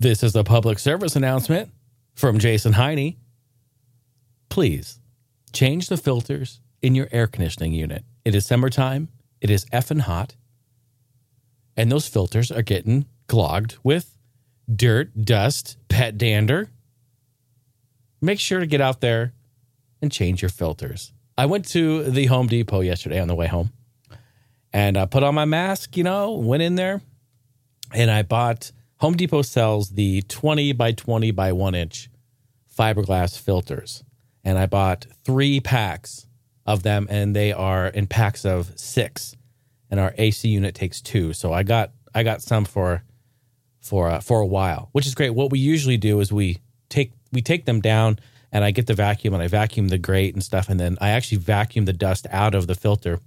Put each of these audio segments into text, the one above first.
This is a public service announcement from Jason Heine. Please change the filters in your air conditioning unit. It is summertime. It is effing hot. And those filters are getting clogged with dirt, dust, pet dander. Make sure to get out there and change your filters. I went to the Home Depot yesterday on the way home and I put on my mask, you know, went in there and I bought Home Depot sells the 20 by 20 by 1 inch fiberglass filters. And I bought three packs of them, and they are in packs of six. And our AC unit takes two. So I got I got some for for uh, for a while, which is great. What we usually do is we take we take them down and I get the vacuum and I vacuum the grate and stuff, and then I actually vacuum the dust out of the filter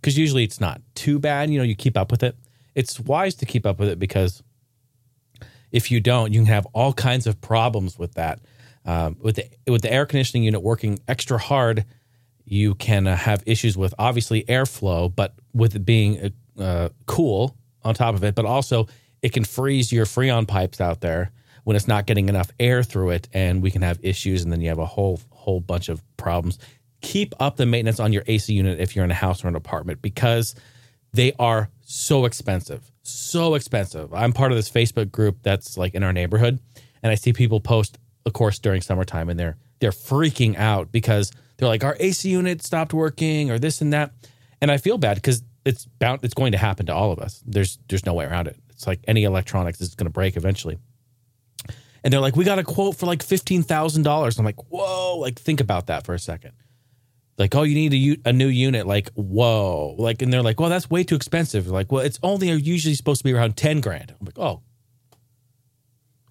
because usually it's not too bad. You know, you keep up with it. It's wise to keep up with it because if you don't, you can have all kinds of problems with that. Um, with the with the air conditioning unit working extra hard, you can uh, have issues with obviously airflow, but with it being uh, cool on top of it, but also it can freeze your freon pipes out there when it's not getting enough air through it, and we can have issues, and then you have a whole whole bunch of problems. Keep up the maintenance on your AC unit if you're in a house or an apartment because they are so expensive, so expensive. I'm part of this Facebook group that's like in our neighborhood, and I see people post, of course, during summertime, and they're they're freaking out because they're like, our AC unit stopped working or this and that, and I feel bad because it's bound, it's going to happen to all of us. There's there's no way around it. It's like any electronics is going to break eventually. And they're like, we got a quote for like fifteen thousand dollars. I'm like, whoa! Like, think about that for a second like oh you need a, a new unit. Like whoa. Like and they're like well that's way too expensive. Like well it's only usually supposed to be around 10 grand. I'm like oh.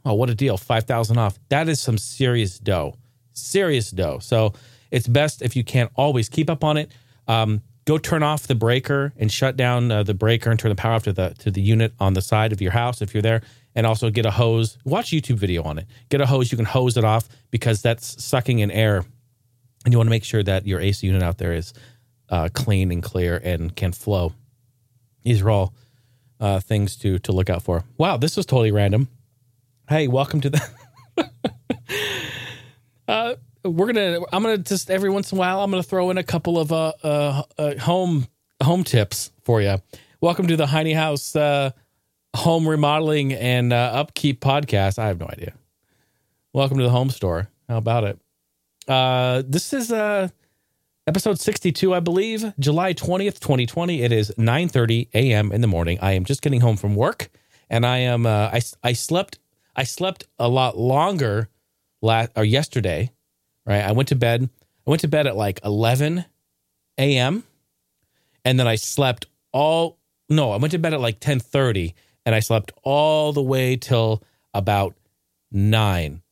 Oh what a deal. 5000 off. That is some serious dough. Serious dough. So it's best if you can't always keep up on it. Um, go turn off the breaker and shut down uh, the breaker and turn the power off to the to the unit on the side of your house if you're there. And also get a hose. Watch youtube video on it. Get a hose. You can hose it off because that's sucking in air and you want to make sure that your AC unit out there is uh, clean and clear and can flow. These are all uh, things to to look out for. Wow, this was totally random. Hey, welcome to the. uh, we're gonna. I'm gonna just every once in a while. I'm gonna throw in a couple of uh, uh, uh home home tips for you. Welcome to the Heine House uh, home remodeling and uh, upkeep podcast. I have no idea. Welcome to the home store. How about it? Uh, this is uh, episode 62, I believe, July 20th, 2020. It is 9:30 a.m. in the morning. I am just getting home from work, and I am uh, I I slept I slept a lot longer last or yesterday. Right, I went to bed. I went to bed at like 11 a.m. and then I slept all no, I went to bed at like 10:30 and I slept all the way till about 9.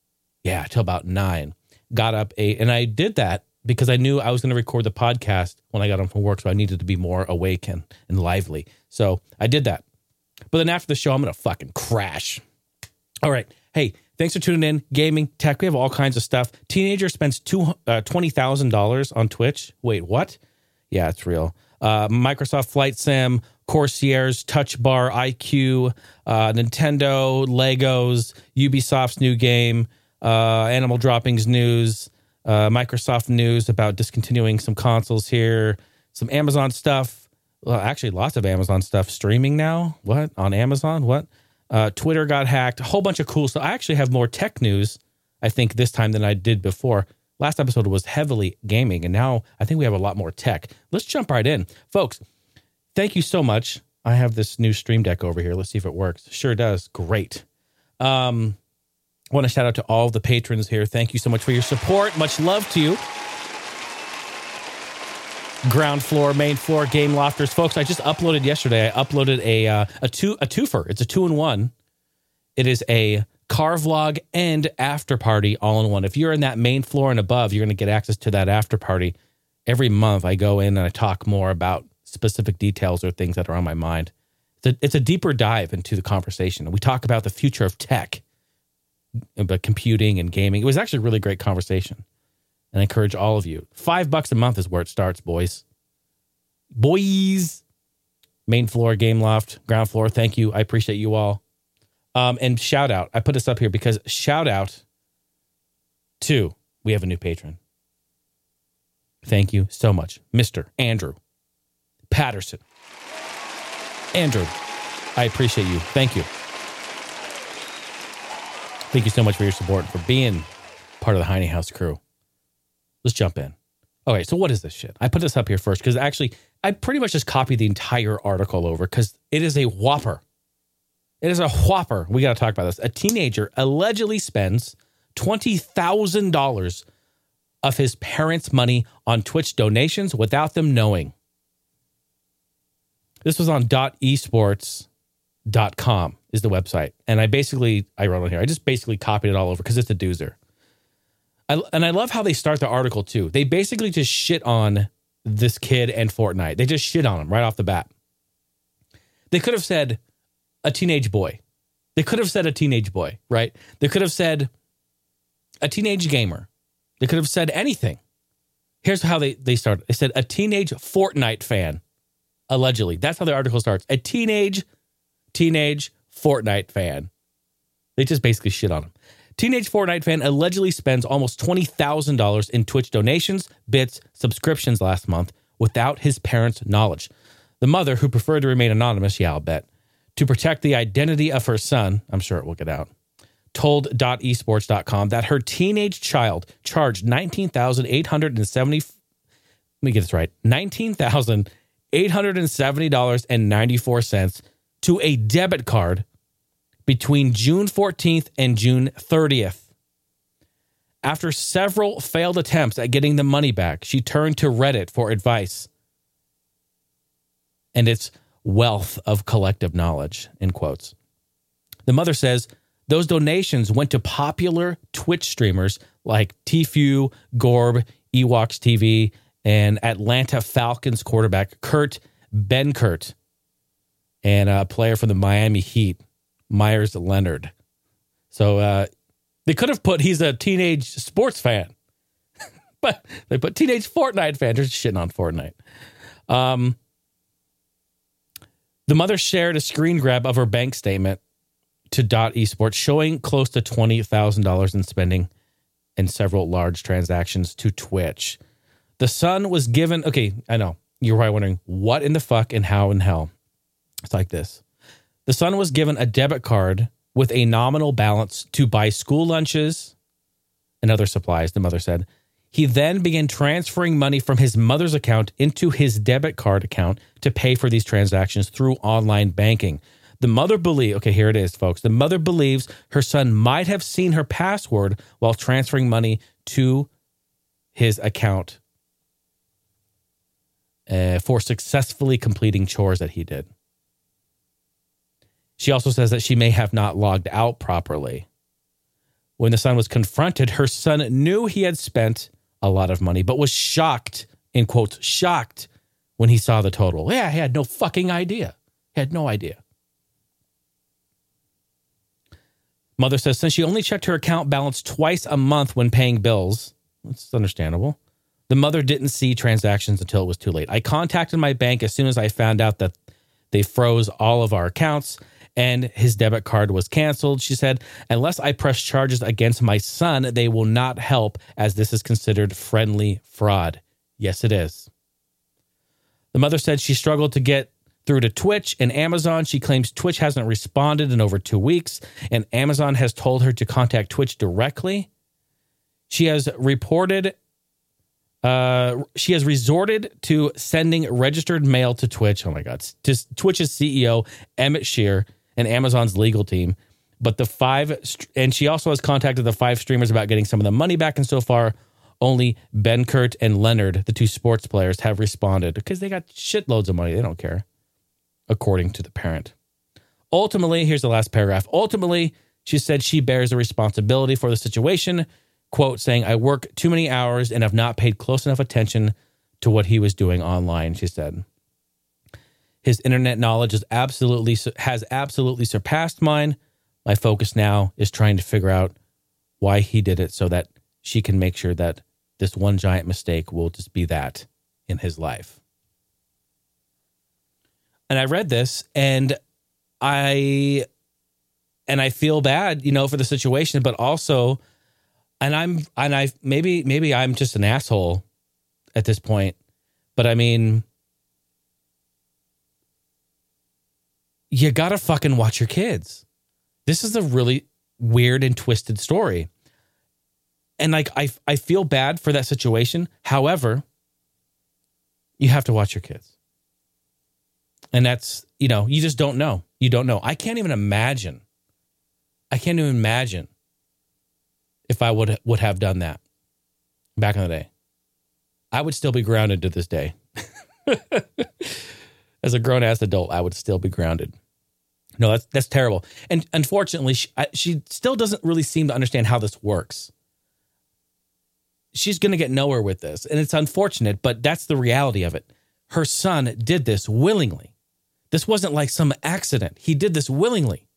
Yeah, till about 9 got up eight, and I did that because I knew I was going to record the podcast when I got home from work, so I needed to be more awake and, and lively. So I did that. But then after the show, I'm going to fucking crash. All right. Hey, thanks for tuning in. Gaming, tech, we have all kinds of stuff. Teenager spends two, uh, $20,000 on Twitch. Wait, what? Yeah, it's real. Uh, Microsoft Flight Sim, Corsairs, Touch Bar, iCUE, uh, Nintendo, Legos, Ubisoft's new game, uh, animal droppings news, uh, Microsoft news about discontinuing some consoles here, some Amazon stuff. Well, actually, lots of Amazon stuff streaming now. What on Amazon? What? Uh, Twitter got hacked. A whole bunch of cool stuff. I actually have more tech news, I think, this time than I did before. Last episode was heavily gaming, and now I think we have a lot more tech. Let's jump right in, folks. Thank you so much. I have this new Stream Deck over here. Let's see if it works. Sure does. Great. Um, I want to shout out to all the patrons here. Thank you so much for your support. Much love to you. Ground floor, main floor, game lofters, folks. I just uploaded yesterday. I uploaded a uh, a two a twofer. It's a two in one. It is a car vlog and after party all in one. If you're in that main floor and above, you're going to get access to that after party. Every month, I go in and I talk more about specific details or things that are on my mind. It's a, it's a deeper dive into the conversation. We talk about the future of tech about computing and gaming. It was actually a really great conversation. And I encourage all of you. Five bucks a month is where it starts, boys. Boys. Main floor, game loft, ground floor. Thank you. I appreciate you all. Um, and shout out, I put this up here because shout out to, we have a new patron. Thank you so much, Mr. Andrew Patterson. Andrew, I appreciate you. Thank you. Thank you so much for your support for being part of the Heine House crew. Let's jump in. Okay, so what is this shit? I put this up here first because actually, I pretty much just copied the entire article over because it is a whopper. It is a whopper. We got to talk about this. A teenager allegedly spends $20,000 of his parents' money on Twitch donations without them knowing. This was on .esports.com is the website. And I basically, I wrote on here, I just basically copied it all over because it's a doozer. I, and I love how they start the article too. They basically just shit on this kid and Fortnite. They just shit on him right off the bat. They could have said a teenage boy. They could have said a teenage boy, right? They could have said a teenage gamer. They could have said anything. Here's how they, they started. They said a teenage Fortnite fan, allegedly. That's how the article starts. A teenage, teenage Fortnite fan. They just basically shit on him. Teenage Fortnite fan allegedly spends almost $20,000 in Twitch donations, bits, subscriptions last month without his parents' knowledge. The mother, who preferred to remain anonymous, yeah, I'll bet, to protect the identity of her son, I'm sure it will get out, told .esports.com that her teenage child charged 19,870 let me get this right. $19,870.94 to a debit card between June 14th and June 30th. After several failed attempts at getting the money back, she turned to Reddit for advice and its wealth of collective knowledge, in quotes. The mother says those donations went to popular Twitch streamers like Tfue, Gorb, Ewoks TV, and Atlanta Falcons quarterback Kurt Benkert, and a player from the Miami Heat, Myers Leonard. So uh, they could have put he's a teenage sports fan, but they put teenage Fortnite fan. They're shitting on Fortnite. Um, the mother shared a screen grab of her bank statement to Dot Esports, showing close to twenty thousand dollars in spending and several large transactions to Twitch. The son was given. Okay, I know you're probably wondering what in the fuck and how in hell. It's like this. The son was given a debit card with a nominal balance to buy school lunches and other supplies, the mother said. He then began transferring money from his mother's account into his debit card account to pay for these transactions through online banking. The mother believes, okay, here it is, folks. The mother believes her son might have seen her password while transferring money to his account uh, for successfully completing chores that he did. She also says that she may have not logged out properly. When the son was confronted, her son knew he had spent a lot of money, but was shocked, in quotes, shocked when he saw the total. Yeah, he had no fucking idea. He had no idea. Mother says since she only checked her account balance twice a month when paying bills, it's understandable. The mother didn't see transactions until it was too late. I contacted my bank as soon as I found out that they froze all of our accounts and his debit card was canceled. She said, Unless I press charges against my son, they will not help as this is considered friendly fraud. Yes, it is. The mother said she struggled to get through to Twitch and Amazon. She claims Twitch hasn't responded in over two weeks, and Amazon has told her to contact Twitch directly. She has reported uh, she has resorted to sending registered mail to Twitch. Oh my God. To Twitch's CEO, Emmett Shear, and Amazon's legal team. But the five, and she also has contacted the five streamers about getting some of the money back. And so far, only Benkert and Leonard, the two sports players, have responded because they got shitloads of money. They don't care, according to the parent. Ultimately, here's the last paragraph. Ultimately, she said she bears the responsibility for the situation. Quote, saying, I work too many hours and have not paid close enough attention to what he was doing online, she said. His internet knowledge is absolutely has absolutely surpassed mine. My focus now is trying to figure out why he did it so that she can make sure that this one giant mistake will just be that in his life. And I read this and I and I feel bad, you know, for the situation, but also, and I'm, and I maybe, maybe I'm just an asshole at this point, but I mean, you gotta fucking watch your kids. This is a really weird and twisted story. And like, I, I feel bad for that situation. However, you have to watch your kids. And that's, you know, you just don't know. You don't know. I can't even imagine. I can't even imagine if I would would have done that back in the day. I would still be grounded to this day. As a grown ass adult, I would still be grounded. No, that's that's terrible. And unfortunately, she, I, she still doesn't really seem to understand how this works. She's going to get nowhere with this, and it's unfortunate, but that's the reality of it. Her son did this willingly. This wasn't like some accident. He did this willingly.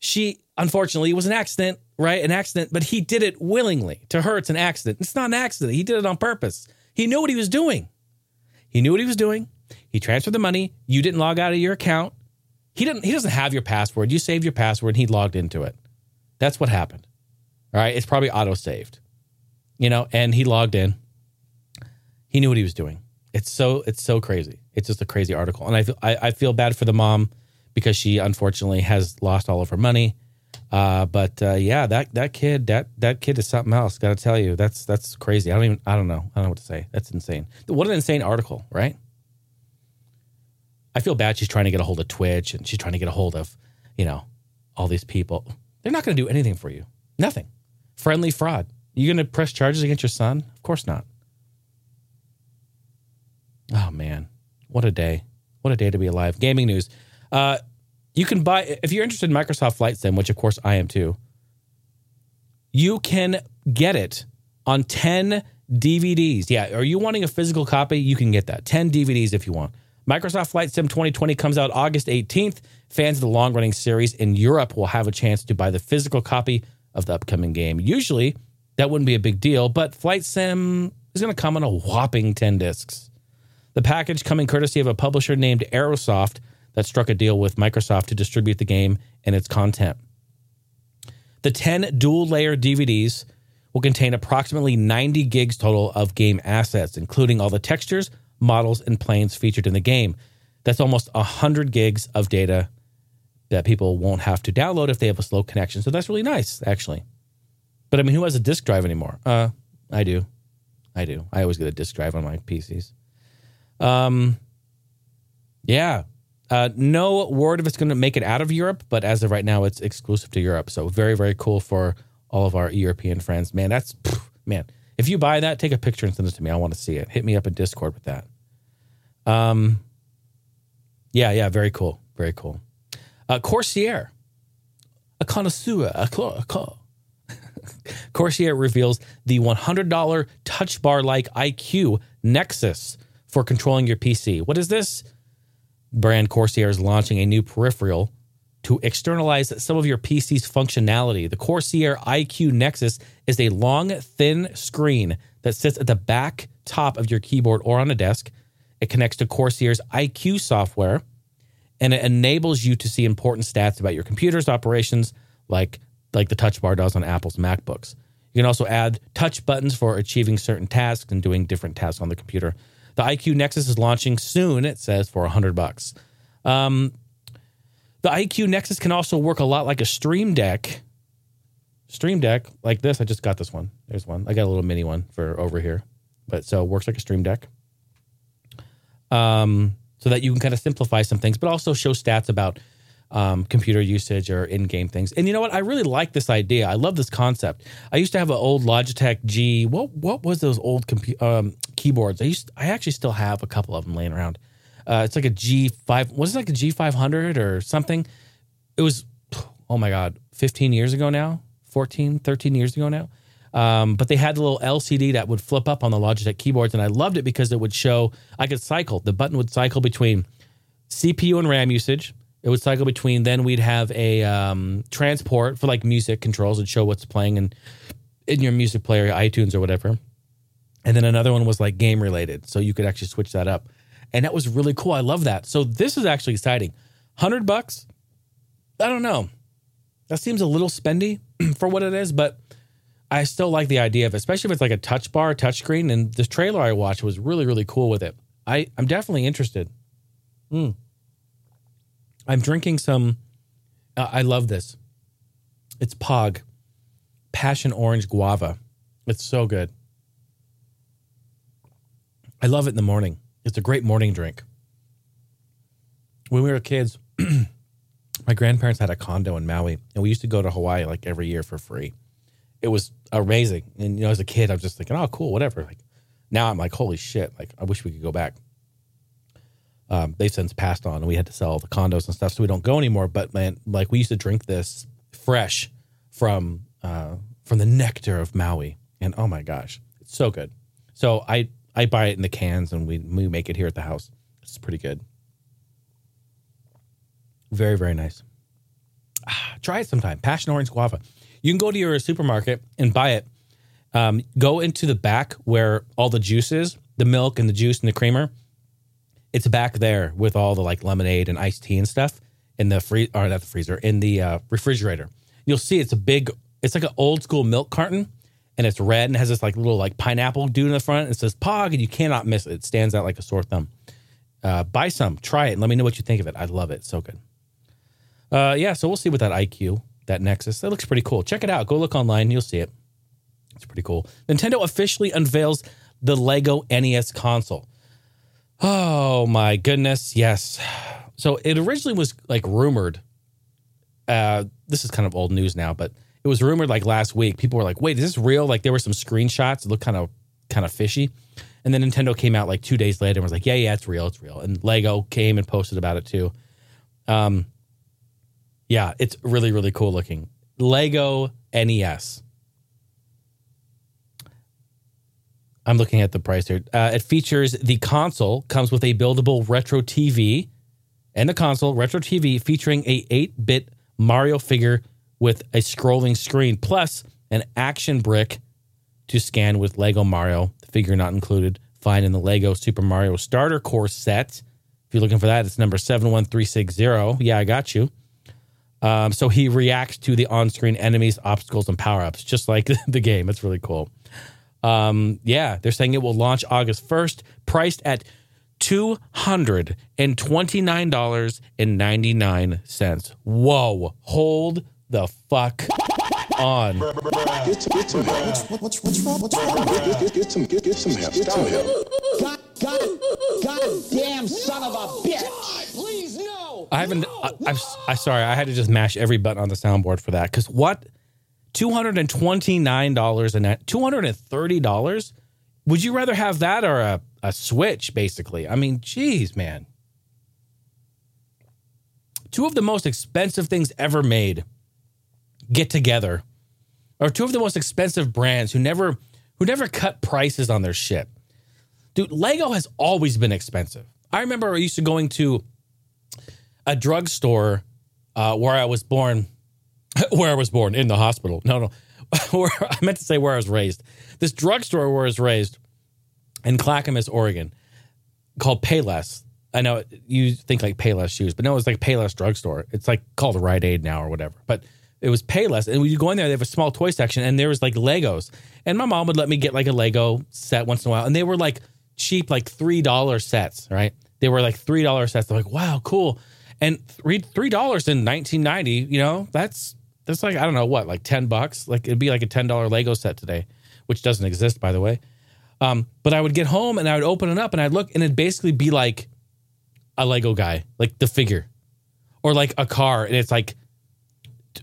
She, unfortunately, it was an accident, right? An accident, but he did it willingly. To her, it's an accident. It's not an accident. He did it on purpose. He knew what he was doing. He knew what he was doing. He transferred the money. You didn't log out of your account. He didn't. He doesn't have your password. You saved your password, and he logged into it. That's what happened. All right. It's probably auto saved. You know, and he logged in. He knew what he was doing. It's so it's so crazy. It's just a crazy article, and I feel I, I feel bad for the mom because she unfortunately has lost all of her money. Uh, but uh, yeah, that that kid that that kid is something else. Got to tell you, that's that's crazy. I don't even I don't know. I don't know what to say. That's insane. What an insane article, right? I feel bad. She's trying to get a hold of Twitch and she's trying to get a hold of, you know, all these people. They're not going to do anything for you. Nothing. Friendly fraud. You going to press charges against your son? Of course not. Oh man, what a day! What a day to be alive. Gaming news. Uh, you can buy if you're interested in Microsoft Flight Sim, which of course I am too. You can get it on ten DVDs. Yeah, are you wanting a physical copy? You can get that ten DVDs if you want. Microsoft Flight Sim 2020 comes out August 18th. Fans of the long running series in Europe will have a chance to buy the physical copy of the upcoming game. Usually, that wouldn't be a big deal, but Flight Sim is going to come on a whopping 10 discs. The package coming courtesy of a publisher named Aerosoft that struck a deal with Microsoft to distribute the game and its content. The 10 dual layer DVDs will contain approximately 90 gigs total of game assets, including all the textures, models, and planes featured in the game. That's almost 100 gigs of data that people won't have to download if they have a slow connection. So that's really nice, actually. But I mean, who has a disk drive anymore? Uh, I do. I do. I always get a disk drive on my PCs. Um, yeah. Uh, no word if it's going to make it out of Europe, but as of right now, it's exclusive to Europe. So very, very cool for all of our European friends. Man, that's man. If you buy that, take a picture and send it to me. I want to see it. Hit me up in Discord with that. Um, yeah, yeah, very cool, very cool. Uh, Corsair, a connoisseur, a, a, a Corsair reveals the $100 touch bar like iCUE Nexus for controlling your PC. What is this? Brand Corsair is launching a new peripheral to externalize some of your PC's functionality. The Corsair iCUE Nexus is a long, thin screen that sits at the back top of your keyboard or on a desk. It connects to Corsair's iCUE software and it enables you to see important stats about your computer's operations, like, like the touch bar does on Apple's MacBooks. You can also add touch buttons for achieving certain tasks and doing different tasks on the computer. The iCUE Nexus is launching soon, it says, for 100 bucks. Um, the iCUE Nexus can also work a lot like a Stream Deck. Stream Deck, like this. I just got this one. There's one. I got a little mini one for over here. But so it works like a Stream Deck. Um, so that you can kind of simplify some things, but also show stats about um, computer usage or in-game things. And you know what? I really like this idea. I love this concept. I used to have an old Logitech G. What what was those old compu- um, keyboards? I used I actually still have a couple of them laying around. Uh, it's like a G5. Was it like a G500 or something? It was oh my god, 15 years ago now, 14, 13 years ago now. Um, but they had a little LCD that would flip up on the Logitech keyboards, and I loved it because it would show I could cycle. The button would cycle between CPU and RAM usage it would cycle between. Then we'd have a um, transport for like music controls and show what's playing in in your music player, iTunes or whatever. And then another one was like game related, so you could actually switch that up, and that was really cool. I love that. So this is actually exciting. Hundred bucks. I don't know. That seems a little spendy for what it is, but I still like the idea of it, especially if it's like a touch bar, touch screen. And this trailer I watched was really, really cool with it. I, I'm definitely interested. Mm. I'm drinking some. Uh, I love this. It's Pog, Passion Orange Guava. It's so good. I love it in the morning. It's a great morning drink. When we were kids, my grandparents had a condo in Maui, and we used to go to Hawaii like every year for free. It was amazing. And, you know, as a kid, I'm just thinking, oh, cool, whatever. Like, now I'm like, holy shit, like, I wish we could go back. Um, they've since passed on, and we had to sell the condos and stuff, so we don't go anymore. But man, like, we used to drink this fresh from uh, from the nectar of Maui, and oh my gosh, it's so good. So I I buy it in the cans, and we we make it here at the house. It's pretty good. Very very nice. Ah, try it sometime. Passion orange guava. You can go to your supermarket and buy it. Um, go into the back where all the juice is, the milk and the juice and the creamer. It's back there with all the like lemonade and iced tea and stuff in the free or not the freezer in the uh, refrigerator. You'll see it's a big. It's like an old school milk carton, and it's red and has this like little like pineapple dude in the front. It says Pog, and you cannot miss it. It stands out like a sore thumb. Uh, buy some, try it, and let me know what you think of it. I love it. So good. Uh, yeah, so we'll see with that iCUE, that Nexus. That looks pretty cool. Check it out. Go look online. You'll see it. It's pretty cool. Nintendo officially unveils the Lego NES console. Oh my goodness, yes. So it originally was like rumored. Uh, this is kind of old news now, but it was rumored like last week. People were like, "Wait, is this real?" Like there were some screenshots. It looked kind of kind of fishy. And then Nintendo came out like two days later and was like, "Yeah, yeah, it's real, it's real." And Lego came and posted about it too. Um, yeah, it's really really cool looking. Lego NES. I'm looking at the price here. Uh, it features the console, comes with a buildable retro TV, and the console retro TV featuring a 8-bit Mario figure with a scrolling screen, plus an action brick to scan with Lego Mario. The figure not included. Find in the Lego Super Mario Starter Course set. If you're looking for that, it's number 71360. Yeah, I got you. Um, so he reacts to the on screen enemies, obstacles, and power ups, just like the game. It's really cool. Um, yeah, they're saying it will launch August 1st, priced at $229.99. Whoa, hold the fuck on. Get some, get some help. What's, what's wrong? What's wrong? Get, get, get some, get, get some help. Get some help. God, God, goddamn son of a bitch! Please no. I haven't, I, I'm, I'm sorry, I had to just mash every button on the soundboard for that. Because what? $229 and that $230? Would you rather have that or a, a Switch, basically? I mean, geez, man. Two of the most expensive things ever made get together, or two of the most expensive brands who never who never cut prices on their shit. Dude, Lego has always been expensive. I remember I used to going to a drugstore uh, where I was born where I was born in the hospital. No, no. where, I meant to say where I was raised. This drugstore where I was raised in Clackamas, Oregon, called Payless. I know you think like Payless shoes, but no, it's like Payless drugstore. It's like called Rite Aid now or whatever. But it was Payless, and we go in there. They have a small toy section, and there was like Legos. And my mom would let me get like a Lego set once in a while, and they were like cheap, like three dollar sets. Right? They were like three dollar sets. They're like, wow, cool. And three three dollars in nineteen ninety, you know, that's that's like I don't know what, like ten bucks. Like it'd be like a ten dollar Lego set today, which doesn't exist by the way. Um, but I would get home and I would open it up and I'd look and it'd basically be like a Lego guy, like the figure, or like a car, and it's like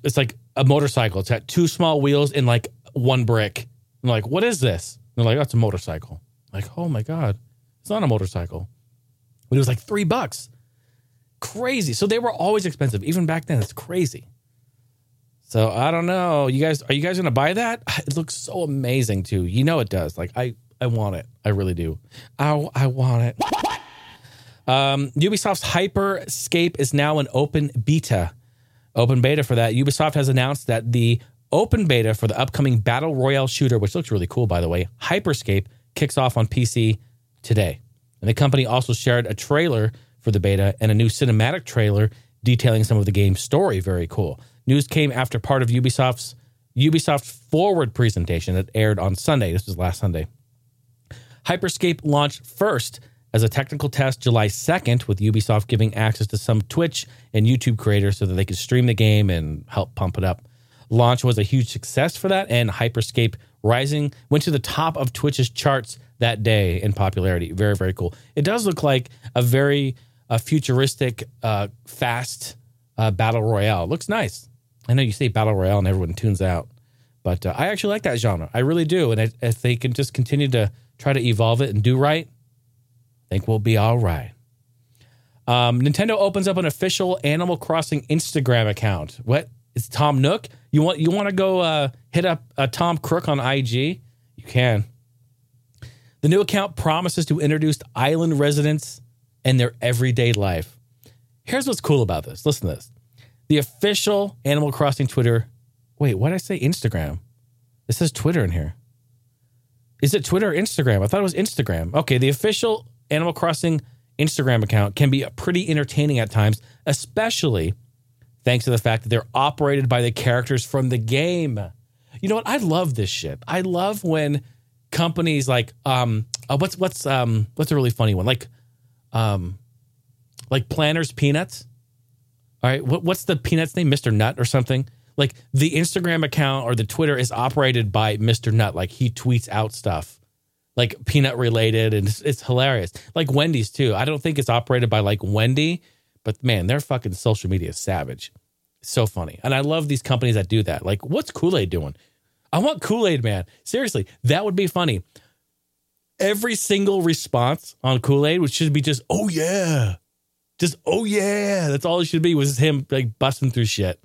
it's like a motorcycle. It's got two small wheels and like one brick. I'm like, what is this? And they're like, that's a motorcycle. I'm like, oh my god, it's not a motorcycle. But it was like three bucks. Crazy. So they were always expensive, even back then. It's crazy. So I don't know. You guys, are you guys going to buy that? It looks so amazing too. You know it does. Like I, I want it. I really do. I, I want it. Um, Ubisoft's Hyperscape is now an open beta. Open beta for that. Ubisoft has announced that the open beta for the upcoming battle royale shooter, which looks really cool by the way, Hyperscape kicks off on PC today. And the company also shared a trailer for the beta and a new cinematic trailer detailing some of the game's story. Very cool. News came after part of Ubisoft's Ubisoft Forward presentation that aired on Sunday. This was last Sunday. Hyperscape launched first as a technical test July 2nd, with Ubisoft giving access to some Twitch and YouTube creators so that they could stream the game and help pump it up. Launch was a huge success for that, and Hyperscape Rising went to the top of Twitch's charts that day in popularity. Very, very cool. It does look like a very uh, futuristic, uh, fast uh, battle royale. Looks nice. I know you say battle royale and everyone tunes out, but uh, I actually like that genre. I really do. And if- they can just continue to try to evolve it and do right, think we'll be all right. Um, Nintendo opens up an official Animal Crossing Instagram account. What? It's Tom Nook. You want you want to go uh, hit up uh, Tom Crook on IG? You can. The new account promises to introduce island residents and their everyday life. Here's what's cool about this. Listen to this. The official Animal Crossing Twitter. Wait, why did I say Instagram? It says Twitter in here. Is it Twitter or Instagram? I thought it was Instagram. Okay, the official Animal Crossing Instagram account can be pretty entertaining at times, especially thanks to the fact that they're operated by the characters from the game. You know what? I love this shit. I love when companies like um uh, what's what's um what's a really funny one like um like Planters Peanuts. All right, what, what's the Peanuts name? Mr. Nut or something? Like the Instagram account or the Twitter is operated by Mr. Nut. Like he tweets out stuff like peanut related and it's, it's hilarious. Like Wendy's too. I don't think it's operated by like Wendy, but man, their fucking social media is savage. So funny. And I love these companies that do that. Like, what's Kool Aid doing? I want Kool Aid, man. Seriously, that would be funny. Every single response on Kool Aid, which should be just, oh yeah, just, oh yeah. That's all it should be was him like busting through shit,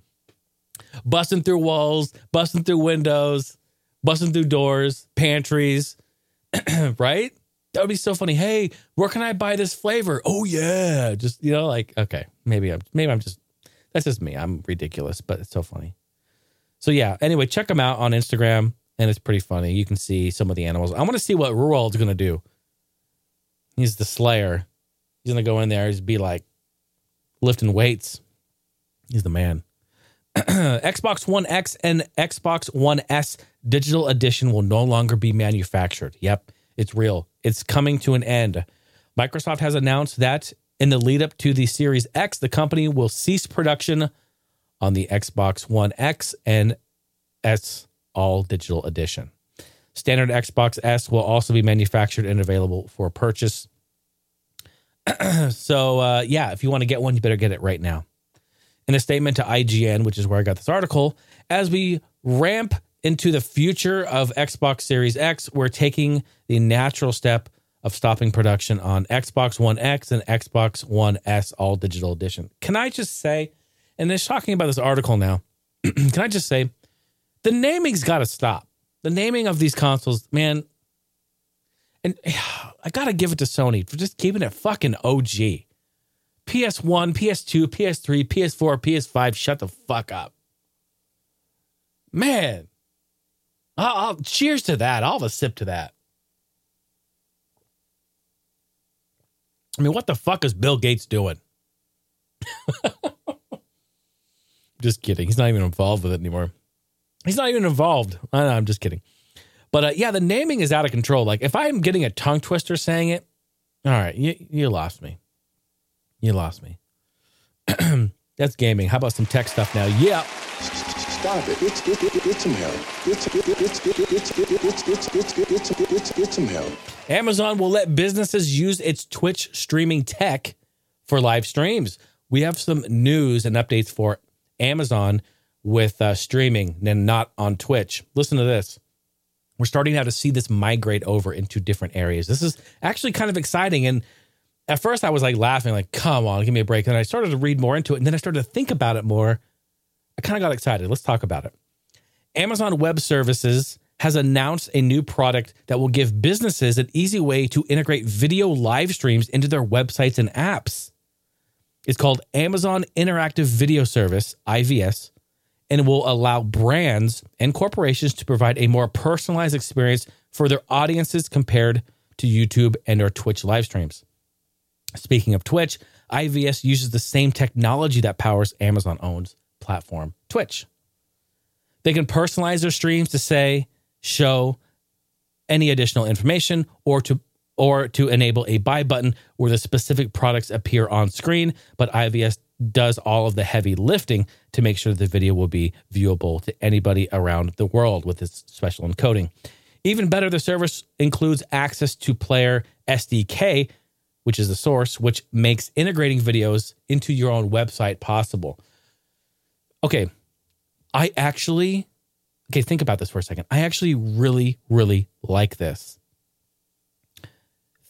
busting through walls, busting through windows, busting through doors, pantries, right? That would be so funny. Hey, where can I buy this flavor? Oh yeah, just you know, like okay, maybe I'm maybe I'm just that's just me. I'm ridiculous, but it's so funny. So yeah. Anyway, check them out on Instagram, and it's pretty funny. You can see some of the animals. I want to see what Roald's gonna do. He's the Slayer. He's gonna go in there. He's be like lifting weights. He's the man. Xbox One X and Xbox One S digital edition will no longer be manufactured. Yep, it's real. It's coming to an end. Microsoft has announced that in the lead up to the Series X, the company will cease production on the Xbox One X and S all digital edition. Standard Xbox S will also be manufactured and available for purchase. so, uh, yeah, if you want to get one, you better get it right now. In a statement to IGN, which is where I got this article, as we ramp into the future of Xbox Series X, we're taking the natural step of stopping production on Xbox One X and Xbox One S all digital edition. Can I just say, and they're talking about this article now, can I just say, the naming's got to stop. The naming of these consoles, man, and I got to give it to Sony for just keeping it fucking OG. PS1, PS2, PS3, PS4, PS5, shut the fuck up. Man, I'll, I'll- cheers to that. I'll have a sip to that. I mean, what the fuck is Bill Gates doing? just kidding. He's not even involved with it anymore. He's not even involved. I know, I'm just kidding. But uh, yeah, the naming is out of control. Like if I'm getting a tongue twister saying it, all right, you, you lost me. You lost me. That's gaming. How about some tech stuff now? Yeah. Stop it. It's some help. Get some help. Amazon will let businesses use its Twitch streaming tech for live streams. We have some news and updates for Amazon with uh, streaming and not on Twitch. Listen to this. We're starting now to see this migrate over into different areas. This is actually kind of exciting and at first, I was like laughing, like, come on, give me a break. And I started to read more into it. And then I started to think about it more. I kind of got excited. Let's talk about it. Amazon Web Services has announced a new product that will give businesses an easy way to integrate video live streams into their websites and apps. It's called Amazon Interactive Video Service, IVS, and will allow brands and corporations to provide a more personalized experience for their audiences compared to YouTube and or Twitch live streams. Speaking of Twitch, IVS uses the same technology that powers Amazon owns platform, Twitch. They can personalize their streams to say, show any additional information or to or to enable a buy button where the specific products appear on screen, but IVS does all of the heavy lifting to make sure the video will be viewable to anybody around the world with its special encoding. Even better, the service includes access to Player SDK, which is the source, which makes integrating videos into your own website possible. Okay, I actually, okay, think about this for a second. I actually really, really like this.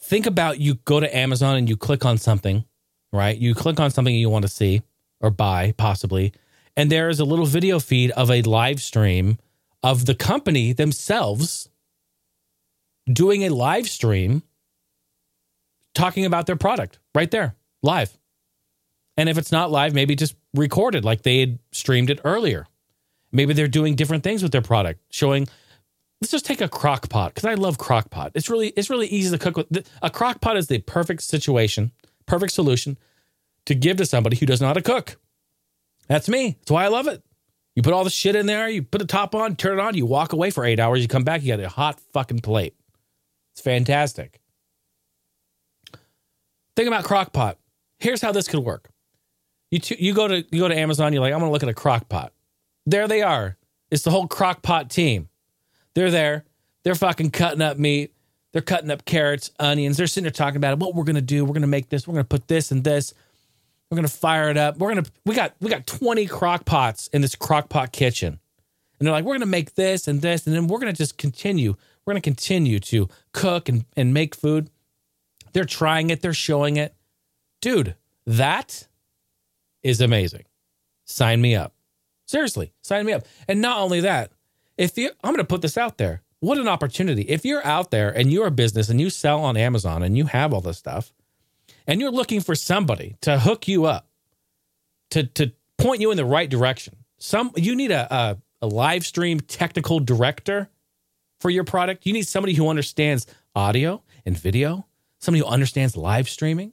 Think about you go to Amazon and you click on something, right? You click on something you want to see or buy, possibly, and there is a little video feed of a live stream of the company themselves doing a live stream talking about their product right there, live. And if it's not live, maybe just recorded like they had streamed it earlier. Maybe they're doing different things with their product, showing. Let's just take a crock pot because I love crock pot. It's really it's really easy to cook with. A crock pot is the perfect situation, perfect solution to give to somebody who doesn't know how to cook. That's me. That's why I love it. You put all the shit in there, you put the top on, turn it on, you walk away for eight hours, you come back, you got a hot fucking plate. It's fantastic. Think about crock pot. Here's how this could work. You t- you go to you go to Amazon, you're like, I'm gonna look at a crock pot. There they are. It's the whole crock pot team. They're there. They're fucking cutting up meat. They're cutting up carrots, onions. They're sitting there talking about it, what we're gonna do. We're gonna make this. We're gonna put this and this. We're gonna fire it up. We're gonna we got we got 20 crock pots in this crock pot kitchen. And they're like, we're gonna make this and this, and then we're gonna just continue. We're gonna continue to cook and, and make food. They're trying it, they're showing it. Dude, that is amazing. Sign me up. Seriously, sign me up. And not only that, if you I'm going to put this out there. What an opportunity. If you're out there and you're a business and you sell on Amazon and you have all this stuff and you're looking for somebody to hook you up, to to point you in the right direction. Some you need a a, a live stream technical director for your product. You need somebody who understands audio and video, somebody who understands live streaming.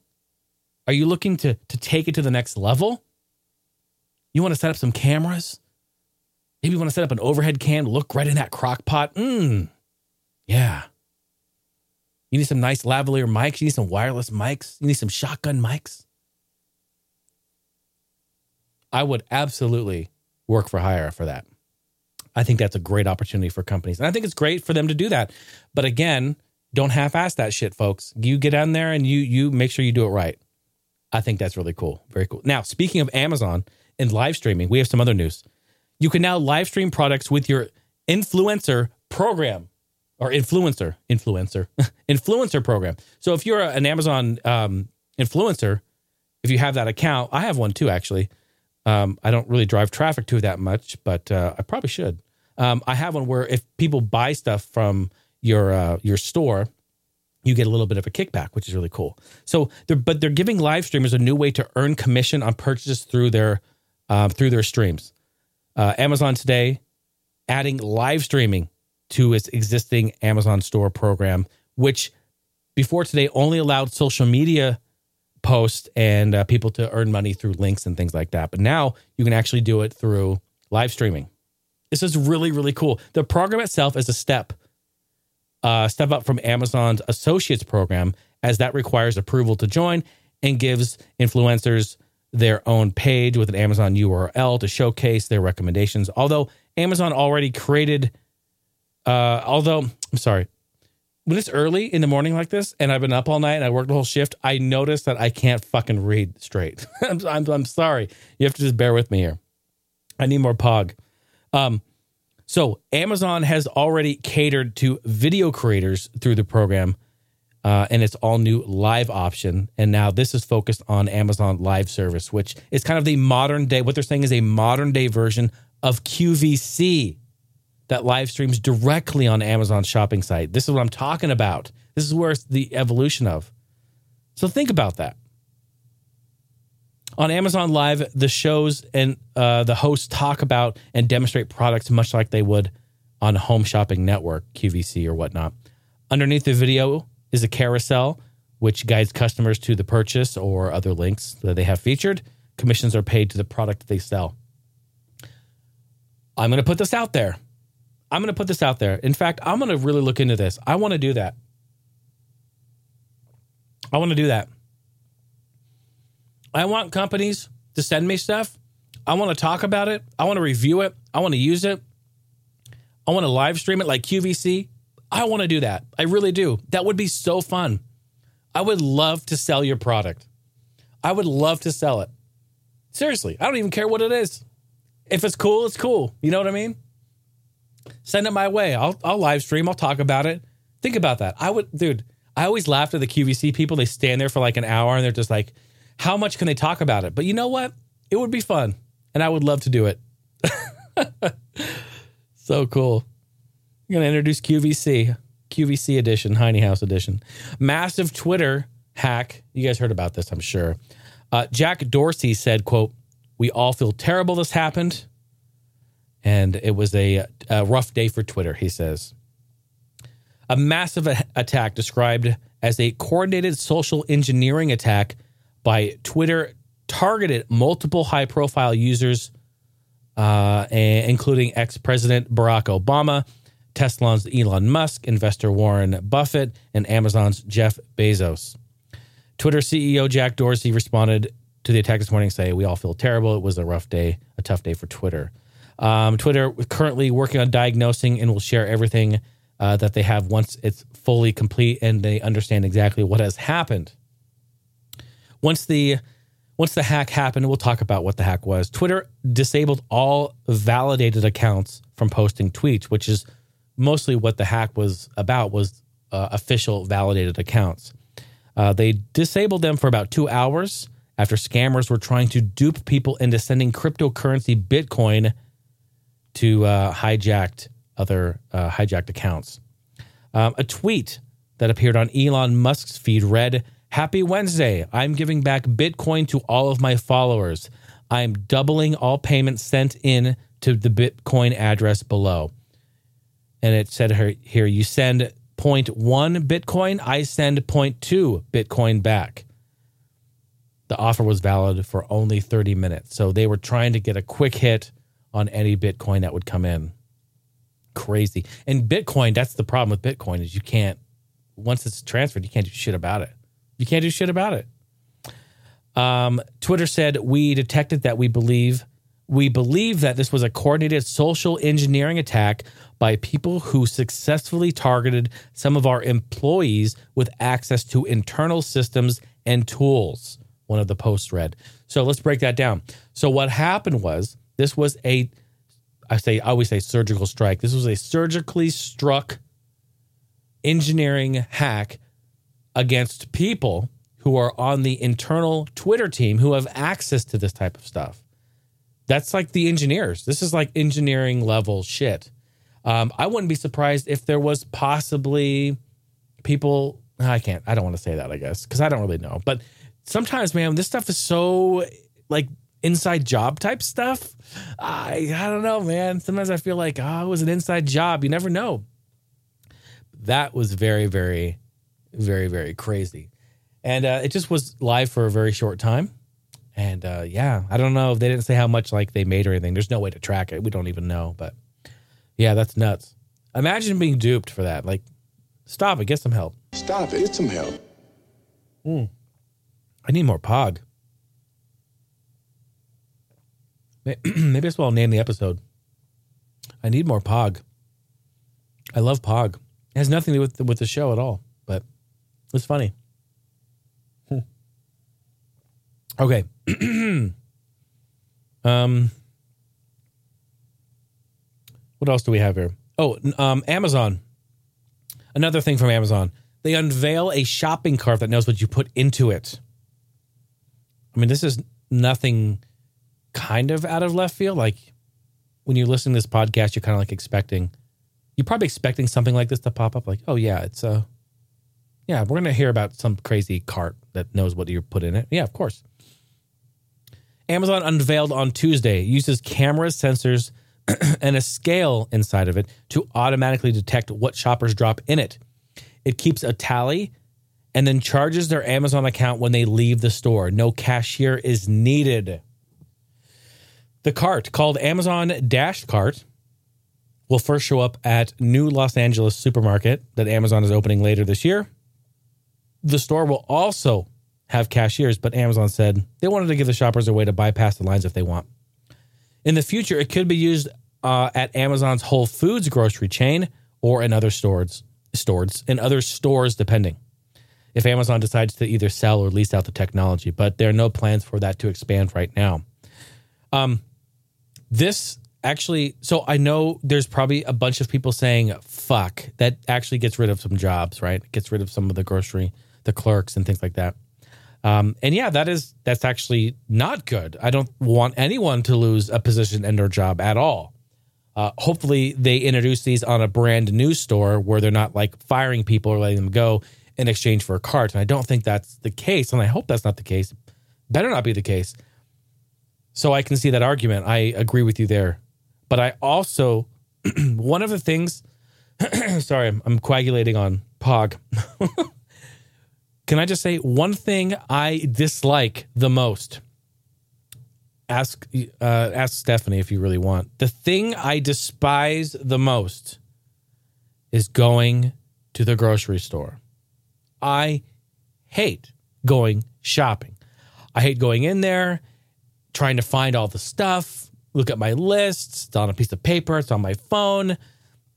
Are you looking to to take it to the next level? You want to set up some cameras? Maybe you want to set up an overhead cam, look right in that crock pot. Mmm. Yeah. You need some nice lavalier mics. You need some wireless mics. You need some shotgun mics. I would absolutely work for hire for that. I think that's a great opportunity for companies. And I think it's great for them to do that. But again, don't half-ass that shit, folks. You get on there and you you make sure you do it right. I think that's really cool. Very cool. Now, speaking of Amazon and live streaming, we have some other news. You can now live stream products with your influencer program or influencer, influencer, influencer program. So if you're an Amazon um, influencer, if you have that account, I have one too, actually. Um, I don't really drive traffic to that much, but uh, I probably should. Um, I have one where if people buy stuff from your uh, your store, you get a little bit of a kickback, which is really cool. So, they're, but they're giving live streamers a new way to earn commission on purchases through their uh, through their streams. Uh, Amazon today adding live streaming to its existing Amazon store program, which before today only allowed social media posts and uh, people to earn money through links and things like that. But now you can actually do it through live streaming. This is really, really cool. The program itself is a step, uh, step up from Amazon's Associates program, as that requires approval to join and gives influencers their own page with an Amazon URL to showcase their recommendations. Although Amazon already created, uh, although I'm sorry, when it's early in the morning like this and I've been up all night and I worked the whole shift, I notice that I can't fucking read straight. I'm, I'm, I'm, sorry. You have to just bear with me here. I need more pog. Um, so Amazon has already catered to video creators through the program uh, and its all new live option. And now this is focused on Amazon Live Service, which is kind of the modern day, what they're saying is a modern day version of QVC that live streams directly on Amazon's shopping site. This is what I'm talking about. This is where it's the evolution of. So think about that. On Amazon Live, the shows and uh, the hosts talk about and demonstrate products much like they would on Home Shopping Network, QVC, or whatnot. Underneath the video, is a carousel, which guides customers to the purchase or other links that they have featured. Commissions are paid to the product they sell. I'm going to put this out there. I'm going to put this out there. In fact, I'm going to really look into this. I want to do that. I want to do that. I want companies to send me stuff. I want to talk about it. I want to review it. I want to use it. I want to live stream it like QVC. I want to do that. I really do. That would be so fun. I would love to sell your product. I would love to sell it. Seriously, I don't even care what it is. If it's cool, it's cool. You know what I mean? Send it my way. I'll I'll live stream. I'll talk about it. Think about that. I would, dude. I always laughed at the QVC people. They stand there for like an hour and they're just like, how much can they talk about it? But you know what? It would be fun, and I would love to do it. so cool. I'm gonna introduce QVC, QVC edition, Hiney House edition, massive Twitter hack. You guys heard about this, I'm sure. Uh, Jack Dorsey said, "quote We all feel terrible this happened, and it was a, a rough day for Twitter." He says, "A massive a- attack described as a coordinated social engineering attack by Twitter targeted multiple high-profile users." uh, including ex President Barack Obama, Tesla's Elon Musk, investor Warren Buffett, and Amazon's Jeff Bezos. Twitter CEO Jack Dorsey responded to the attack this morning, saying, We all feel terrible. It was a rough day, a tough day for Twitter. Um, Twitter currently working on diagnosing and will share everything uh, that they have once it's fully complete and they understand exactly what has happened. Once the once the hack happened, we'll talk about what the hack was. Twitter disabled all validated accounts from posting tweets, which is mostly what the hack was about was uh, official validated accounts. Uh, they disabled them for about two hours after scammers were trying to dupe people into sending cryptocurrency Bitcoin to uh, hijacked other uh, hijacked accounts. Um, a tweet that appeared on Elon Musk's feed read, Happy Wednesday. I'm giving back Bitcoin to all of my followers. I'm doubling all payments sent in to the Bitcoin address below. And it said here, you send 0.1 Bitcoin, I send 0.2 Bitcoin back. The offer was valid for only 30 minutes. So they were trying to get a quick hit on any Bitcoin that would come in. Crazy. And Bitcoin, that's the problem with Bitcoin is you can't once it's transferred, you can't do shit about it. You can't do shit about it. Um, Twitter said we detected that we believe we believe that this was a coordinated social engineering attack by people who successfully targeted some of our employees with access to internal systems and tools. One of the posts read. So let's break that down. So what happened was this was a I say I always say surgical strike. This was a surgically struck engineering hack against people who are on the internal Twitter team who have access to this type of stuff. That's like the engineers. This is like engineering level shit. Um, I wouldn't be surprised if there was possibly people. I can't. I don't want to say that. I guess because I don't really know. But sometimes, man, this stuff is so like inside job type stuff. I I don't know, man. Sometimes I feel like oh, it was an inside job. You never know. That was very, very, very, very crazy, and uh, it just was live for a very short time. And uh, yeah, I don't know if they didn't say how much like they made or anything. There's no way to track it. We don't even know. But yeah, that's nuts. Imagine being duped for that. Like, stop it. Get some help. Stop it. Get some help. Hmm. I need more Pog. Maybe that's what I'll name the episode. I need more Pog. I love Pog. It has nothing to do with the, with the show at all, it's funny. Hmm. Okay. um, what else do we have here? Oh, um, Amazon. Another thing from Amazon. They unveil a shopping cart that knows what you put into it. I mean, this is nothing kind of out of left field. Like when you're listening to this podcast, you're kind of like expecting, you're probably expecting something like this to pop up. Like, oh yeah, it's uh yeah, we're gonna hear about some crazy cart that knows what you put in it. Yeah, of course. Amazon unveiled on Tuesday uses cameras, sensors, and a scale inside of it to automatically detect what shoppers drop in it. It keeps a tally and then charges their Amazon account when they leave the store. No cashier is needed. The cart, called Amazon Dash Cart, will first show up at new Los Angeles supermarket that Amazon is opening later this year. The store will also have cashiers, but Amazon said they wanted to give the shoppers a way to bypass the lines if they want. In the future, it could be used uh, at Amazon's Whole Foods grocery chain or in other stores, stores in other stores, depending if Amazon decides to either sell or lease out the technology. But there are no plans for that to expand right now. Um, this actually, so I know there's probably a bunch of people saying "fuck" that actually gets rid of some jobs, right? Gets rid of some of the grocery, the clerks, and things like that. Um, and yeah, that is that's actually not good. I don't want anyone to lose a position and their job at all. Uh, hopefully, they introduce these on a brand new store where they're not like firing people or letting them go in exchange for a cart. And I don't think that's the case. And I hope that's not the case. Better not be the case. So I can see that argument. I agree with you there. But I also, one of the things, sorry, I'm, I'm coagulating on POG. can I just say one thing I dislike the most? Ask uh, ask Stephanie if you really want. The thing I despise the most is going to the grocery store. I hate going shopping. I hate going in there, trying to find all the stuff, look at my list. It's on a piece of paper, it's on my phone.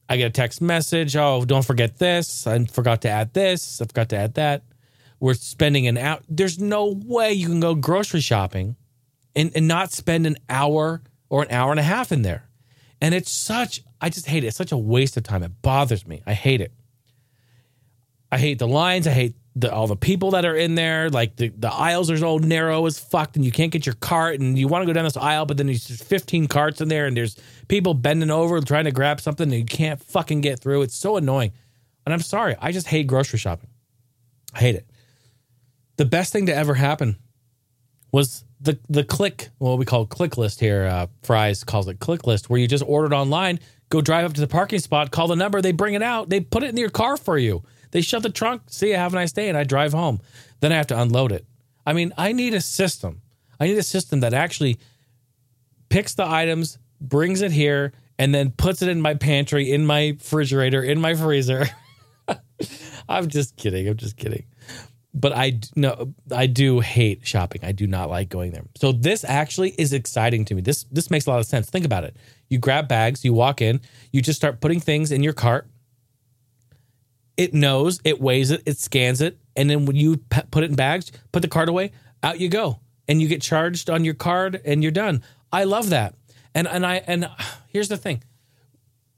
I get a text message. Oh, don't forget this. I forgot to add this. I forgot to add that. We're spending an hour. There's no way you can go grocery shopping and, and not spend an hour or an hour and a half in there. And it's such, I just hate it. It's such a waste of time. It bothers me. I hate it. I hate the lines. I hate the, all the people that are in there. Like the, the aisles are so narrow as fucked, and you can't get your cart. And you want to go down this aisle, but then there's 15 carts in there, and there's people bending over trying to grab something, and you can't fucking get through. It's so annoying. And I'm sorry, I just hate grocery shopping. I hate it. The best thing to ever happen was the the click, what we call click list here. Uh, Fry's calls it click list, where you just ordered online, go drive up to the parking spot, call the number, they bring it out, they put it in your car for you. They shut the trunk, see you, have a nice day, and I drive home. Then I have to unload it. I mean, I need a system. I need a system that actually picks the items, brings it here, and then puts it in my pantry, in my refrigerator, in my freezer. I'm just kidding. I'm just kidding. But I no, I do hate shopping. I do not like going there. So this actually is exciting to me. This this makes a lot of sense. Think about it. You grab bags, you walk in, you just start putting things in your cart it knows, it weighs it, it scans it, and then when you put it in bags, put the card away, out you go, and you get charged on your card, and you're done. I love that. And and I and here's the thing.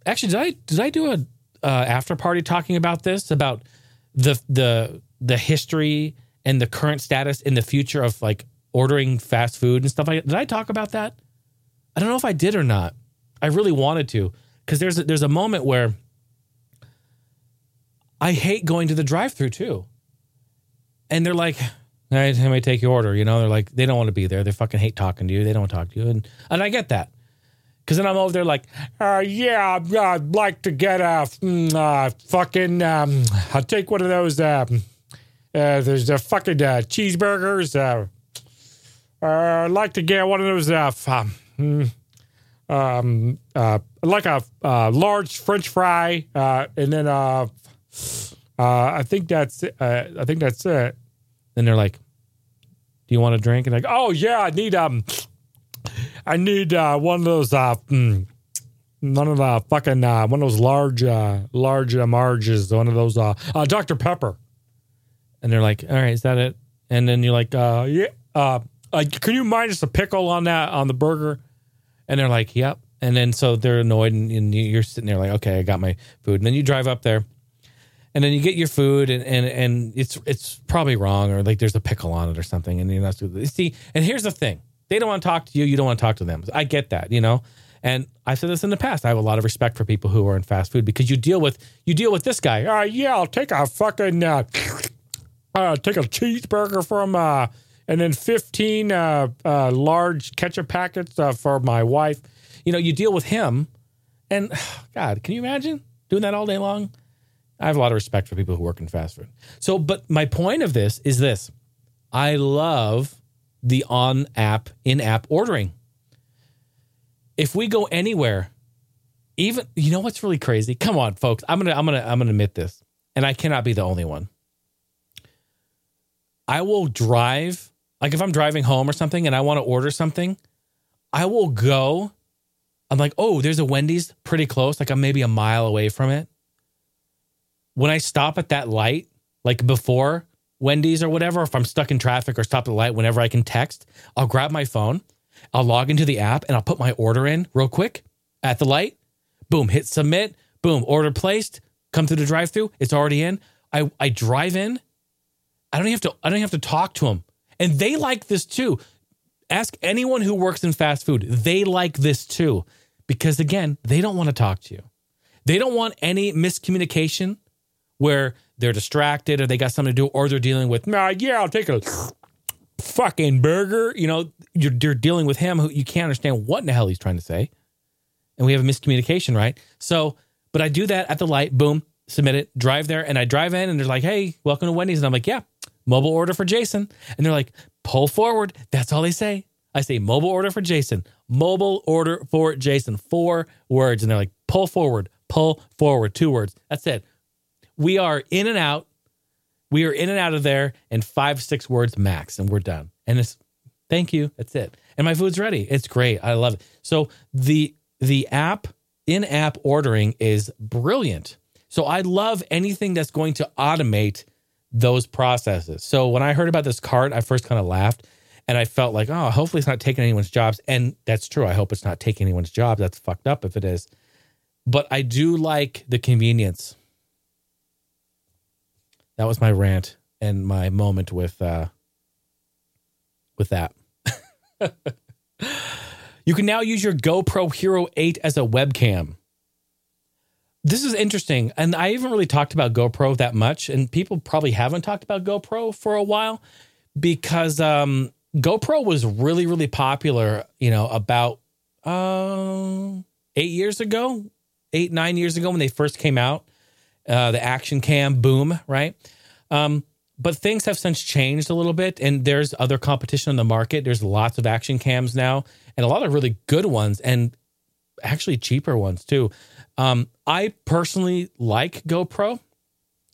Actually, did I did I do a uh, after party talking about this about the the the history and the current status in the future of like ordering fast food and stuff like that? Did I talk about that? I don't know if I did or not. I really wanted to because there's a, there's a moment where I hate going to the drive through too. And they're like, I may take your order. You know, they're like, they don't want to be there. They fucking hate talking to you. They don't want to talk to you. And, and I get that. Cause then I'm over there like, uh, yeah, I'd like to get a mm, uh, fucking, um, I'll take one of those, uh, uh, there's the fucking uh, cheeseburgers. Uh, uh, I'd like to get one of those, uh, um, um, uh, like a large French fry, and then I think that's I think that's it. Then they're like, "Do you want a drink?" And like, "Oh yeah, I need um, I need one of those uh, mm, one of the fucking one of those large large marges, one of those Dr Pepper." And they're like, "All right, is that it?" And then you're like, uh, "Yeah, uh, uh, can you minus a pickle on that on the burger?" And they're like, "Yep." And then so they're annoyed, and, and you're sitting there like, "Okay, I got my food." And then you drive up there and then you get your food and, and and it's it's probably wrong or like there's a pickle on it or something and you're not see and here's the thing they don't want to talk to you you don't want to talk to them i get that you know and i said this in the past i have a lot of respect for people who are in fast food because you deal with you deal with this guy uh, yeah i'll take a fucking uh, uh take a cheeseburger from uh and then 15 uh, uh large ketchup packets uh, for my wife you know you deal with him and god can you imagine doing that all day long I have a lot of respect for people who work in fast food. So, but my point of this is this I love the on app, in app ordering. If we go anywhere, even you know what's really crazy? Come on, folks. I'm gonna I'm gonna I'm gonna admit this, and I cannot be the only one. I will drive like if I'm driving home or something and I want to order something, I will go. I'm like, oh, there's a Wendy's pretty close, like I'm maybe a mile away from it. When I stop at that light, like before Wendy's or whatever, if I'm stuck in traffic or stop at the light, whenever I can text, I'll grab my phone, I'll log into the app and I'll put my order in real quick at the light. Boom, hit submit. Boom, order placed. Come through the drive-through. It's already in. I I drive in. I don't have to. I don't have to talk to them, and they like this too. Ask anyone who works in fast food. They like this too, because again, they don't want to talk to you. They don't want any miscommunication where they're distracted or they got something to do or they're dealing with, nah, yeah, I'll take a fucking burger. You know, you're, you're dealing with him who you can't understand what in the hell he's trying to say and we have a miscommunication, right? So, but I do that at the light, boom, submit it, drive there, and I drive in and they're like, hey, welcome to Wendy's. And I'm like, yeah, mobile order for Jason. And they're like, pull forward. That's all they say. I say mobile order for Jason, mobile order for Jason, four words. And they're like, pull forward, pull forward, two words. That's it. We are in and out. We are in and out of there in five, six words max, and we're done. And it's thank you. That's it. And my food's ready. It's great. I love it. So the the app in app ordering is brilliant. So I love anything that's going to automate those processes. So when I heard about this cart, I first kind of laughed and I felt like, oh, hopefully it's not taking anyone's jobs. And that's true. I hope it's not taking anyone's job. That's fucked up if it is. But I do like the convenience. That was my rant and my moment with uh with that. You can now use your GoPro Hero 8 as a webcam. This is interesting. And I haven't really talked about GoPro that much. And people probably haven't talked about GoPro for a while because um, GoPro was really, really popular, you know, about uh, eight years ago, eight, nine years ago when they first came out. Uh, the action cam boom, right? Um, but things have since changed a little bit and there's other competition on the market there's lots of action cams now and a lot of really good ones and actually cheaper ones too um, i personally like gopro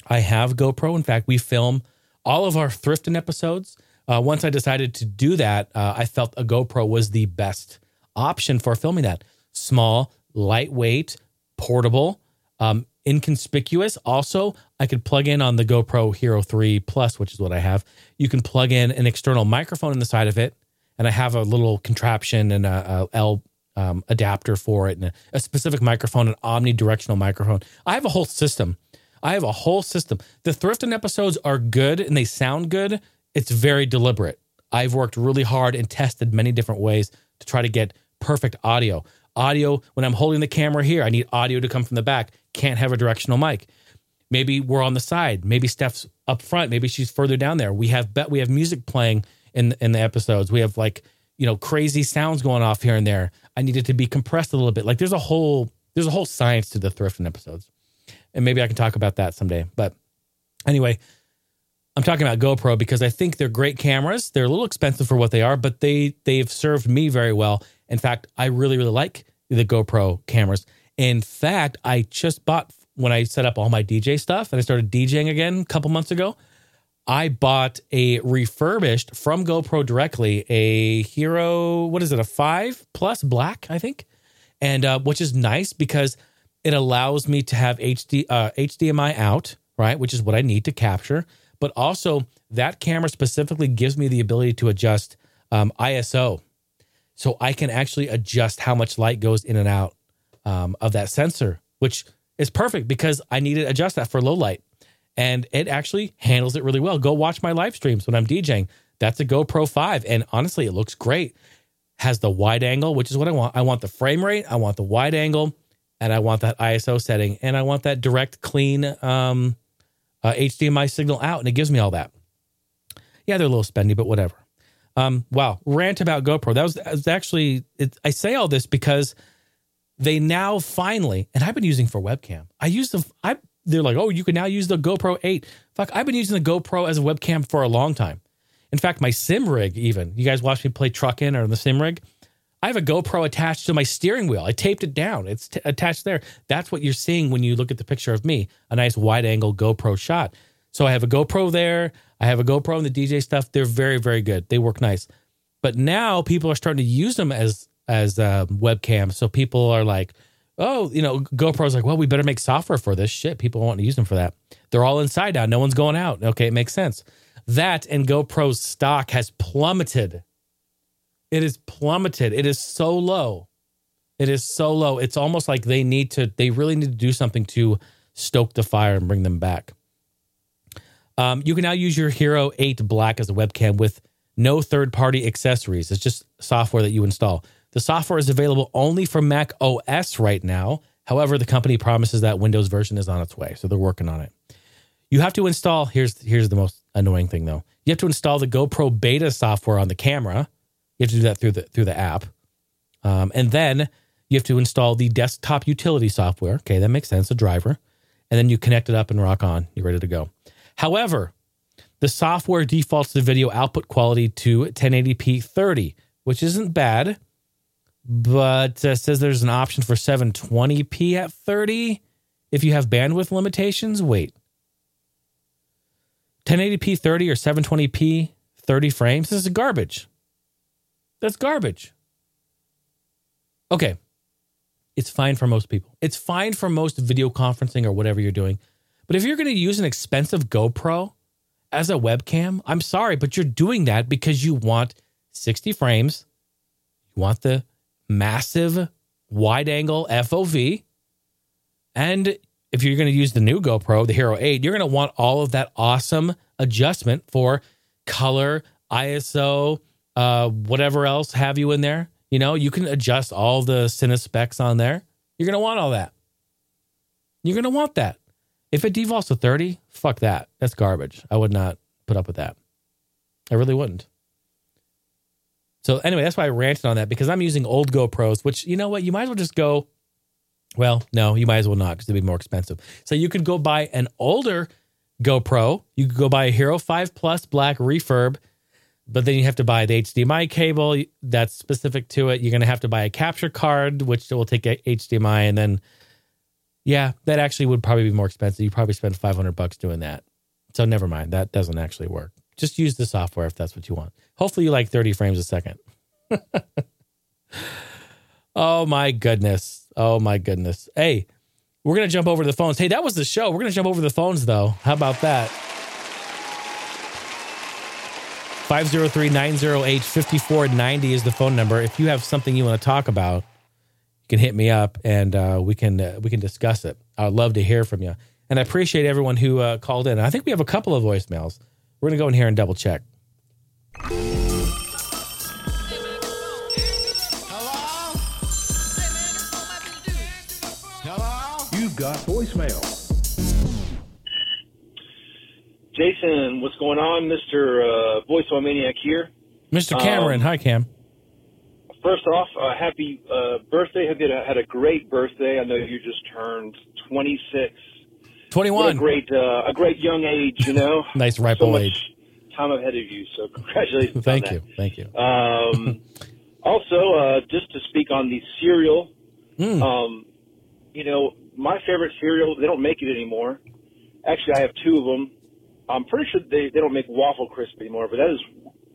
i have gopro in fact we film all of our thrifting episodes uh, once i decided to do that uh, i felt a gopro was the best option for filming that small lightweight portable um, inconspicuous. Also, I could plug in on the GoPro Hero 3 Plus, which is what I have. You can plug in an external microphone in the side of it, and I have a little contraption and a, a L um, adapter for it, and a, a specific microphone, an omnidirectional microphone. I have a whole system. I have a whole system. The thrifting episodes are good and they sound good. It's very deliberate. I've worked really hard and tested many different ways to try to get perfect audio audio when I'm holding the camera here. I need audio to come from the back. Can't have a directional mic. Maybe we're on the side. Maybe Steph's up front. Maybe she's further down there. We have bet we have music playing in in the episodes. We have like you know crazy sounds going off here and there. I need it to be compressed a little bit. Like there's a whole there's a whole science to the thrifting episodes, and maybe I can talk about that someday. But anyway, I'm talking about GoPro because I think they're great cameras. They're a little expensive for what they are, but they they've served me very well. In fact, I really really like the GoPro cameras. In fact, I just bought when I set up all my DJ stuff and I started DJing again a couple months ago. I bought a refurbished from GoPro directly a Hero. What is it? A five plus black, I think, and uh, which is nice because it allows me to have HD uh, HDMI out, right, which is what I need to capture. But also, that camera specifically gives me the ability to adjust um, ISO so I can actually adjust how much light goes in and out um, of that sensor, which is perfect because I need to adjust that for low light. And it actually handles it really well. Go watch my live streams when I'm DJing. That's a GoPro 5. And honestly, it looks great. Has the wide angle, which is what I want. I want the frame rate, I want the wide angle, and I want that ISO setting, and I want that direct, clean um, uh, HDMI signal out. And it gives me all that. Yeah, they're a little spendy, but whatever. Um, wow, rant about GoPro. That was, that was actually. It, I say all this because they now finally, and I've been using for webcam. I use them, I they're like, oh, you can now use the GoPro Eight. Fuck, I've been using the GoPro as a webcam for a long time. In fact, my sim rig, even you guys watch me play truck in or the sim rig. I have a GoPro attached to my steering wheel. I taped it down. It's t- attached there. That's what you're seeing when you look at the picture of me, a nice wide angle GoPro shot. So I have a GoPro there. I have a GoPro and the DJ stuff. They're very, very good. They work nice. But now people are starting to use them as as uh, webcams. So people are like, oh, you know, GoPro's like, well, we better make software for this shit. People want to use them for that. They're all inside now. No one's going out. Okay, it makes sense. That and GoPro's stock has plummeted. It is plummeted. It is so low. It is so low. It's almost like they need to, they really need to do something to stoke the fire and bring them back. Um, you can now use your Hero 8 Black as a webcam with no third party accessories. It's just software that you install. The software is available only for Mac OS right now. However, the company promises that Windows version is on its way, so they're working on it. You have to install. Here's here's the most annoying thing though. You have to install the GoPro Beta software on the camera. You have to do that through the through the app, um, and then you have to install the desktop utility software. Okay, that makes sense. A driver, and then you connect it up and rock on. You're ready to go. However, the software defaults the video output quality to 1080p 30, which isn't bad, but uh, says there's an option for 720p at 30 if you have bandwidth limitations. Wait. 1080p 30 or 720p 30 frames? This is garbage. That's garbage. Okay. It's fine for most people. It's fine for most video conferencing or whatever you're doing. But if you're going to use an expensive GoPro as a webcam, I'm sorry, but you're doing that because you want 60 frames. You want the massive wide angle FOV. And if you're going to use the new GoPro, the Hero 8, you're going to want all of that awesome adjustment for color, ISO, uh, whatever else have you in there. You know, you can adjust all the Cine specs on there. You're going to want all that. You're going to want that. If it defaults to 30, fuck that. That's garbage. I would not put up with that. I really wouldn't. So anyway, that's why I ranted on that because I'm using old GoPros, which you know what, you might as well just go. Well, no, you might as well not because it'd be more expensive. So you could go buy an older GoPro. You could go buy a Hero 5 Plus Black refurb, but then you have to buy the HDMI cable that's specific to it. You're going to have to buy a capture card, which will take HDMI, and then yeah, that actually would probably be more expensive. You probably spend 500 bucks doing that. So never mind. That doesn't actually work. Just use the software if that's what you want. Hopefully you like 30 frames a second. oh my goodness. Oh my goodness. Hey, we're going to jump over to the phones. Hey, that was the show. We're going to jump over to the phones though. How about that? 503 908 5490 is the phone number. If you have something you want to talk about, you can hit me up and uh, we can uh, we can discuss it. I'd love to hear from you. And I appreciate everyone who uh, called in. I think we have a couple of voicemails. We're going to go in here and double check. You've got voicemail. Jason, what's going on, Mister uh, Voicemail Maniac here? Mr. Cameron. Um, Hi, Cam. First off, uh, happy uh, birthday! Have you had a great birthday? I know you just turned 26. What a 21. great, uh, a great young age, you know. Nice ripe so old much age. Time ahead of you. So congratulations. Thank on you. that. Thank you. Um, also, uh, just to speak on the cereal, Mm. um, you know, my favorite cereal, they don't make it anymore. Actually, I have two of them. I'm pretty sure they, they don't make Waffle Crisp anymore, but that is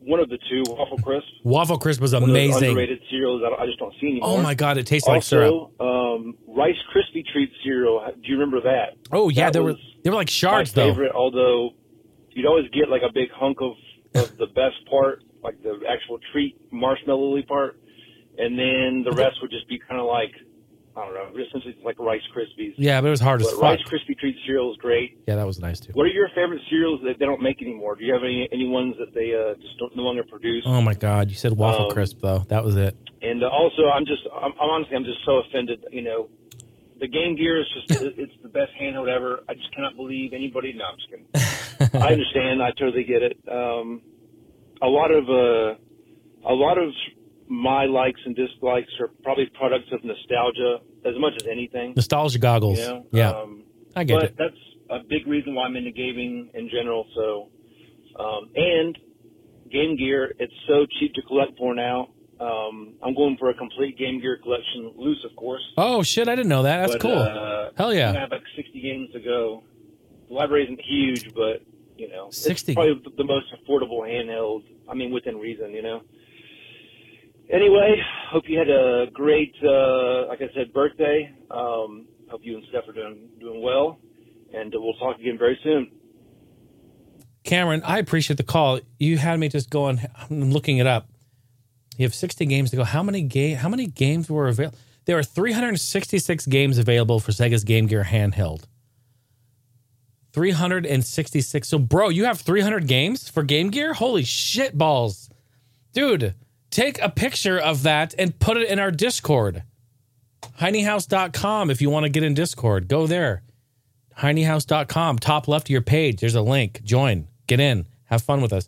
one of the two, Waffle Crisp. Waffle Crisp was One of those amazing. underrated cereals that I just don't see anymore. Oh my God, it tastes like syrup. also, um, Rice Krispie Treat cereal. Do you remember that? Oh yeah, that they were they were like My shards though. favorite, although you'd always get like a big hunk of, of the best part, like the actual treat marshmallowy part, and then the rest would just be kind of like I don't know, essentially it's like Rice Krispies. Yeah, but it was hard as But fuck. Rice Krispie Treat cereal is great. Yeah, that was nice too. What are your favorite cereals that they don't make anymore? Do you have any any ones that they uh, just don't no longer produce? Oh my God, you said waffle Um, crisp though. That was it. And uh, also, I'm just, I'm, I'm honestly, I'm just so offended. You know, the Game Gear is just, it's the best handheld ever. I just cannot believe anybody. No, I'm just kidding. I understand. I totally get it. Um, a lot of, uh, a lot of my likes and dislikes are probably products of nostalgia as much as anything. Nostalgia goggles. You know? Yeah, Um, I get but it. that's a big reason why I'm into gaming in general. So, um, and Game Gear, it's so cheap to collect for now. Um, I'm going for a complete Game Gear collection, loose, of course. Oh shit, I didn't know that. That's but, cool. Uh, Hell yeah. I have like 60 games to go. The library isn't huge, but you know, 60. it's probably the most affordable handheld. I mean, within reason, you know. Anyway, hope you had a great, uh, like I said, birthday. Um, hope you and Steph are doing doing well, and we'll talk again very soon. Cameron, I appreciate the call. You had me just going. I'm looking it up. You have 60 games to go. How many game? How many games were available? There are 366 games available for Sega's Game Gear handheld. 366. So, bro, you have 300 games for Game Gear? Holy shit balls. Dude, take a picture of that and put it in our Discord. HineyHouse.com if you want to get in Discord. Go there. HineyHouse.com. Top left of your page. There's a link. Join. Get in. Have fun with us.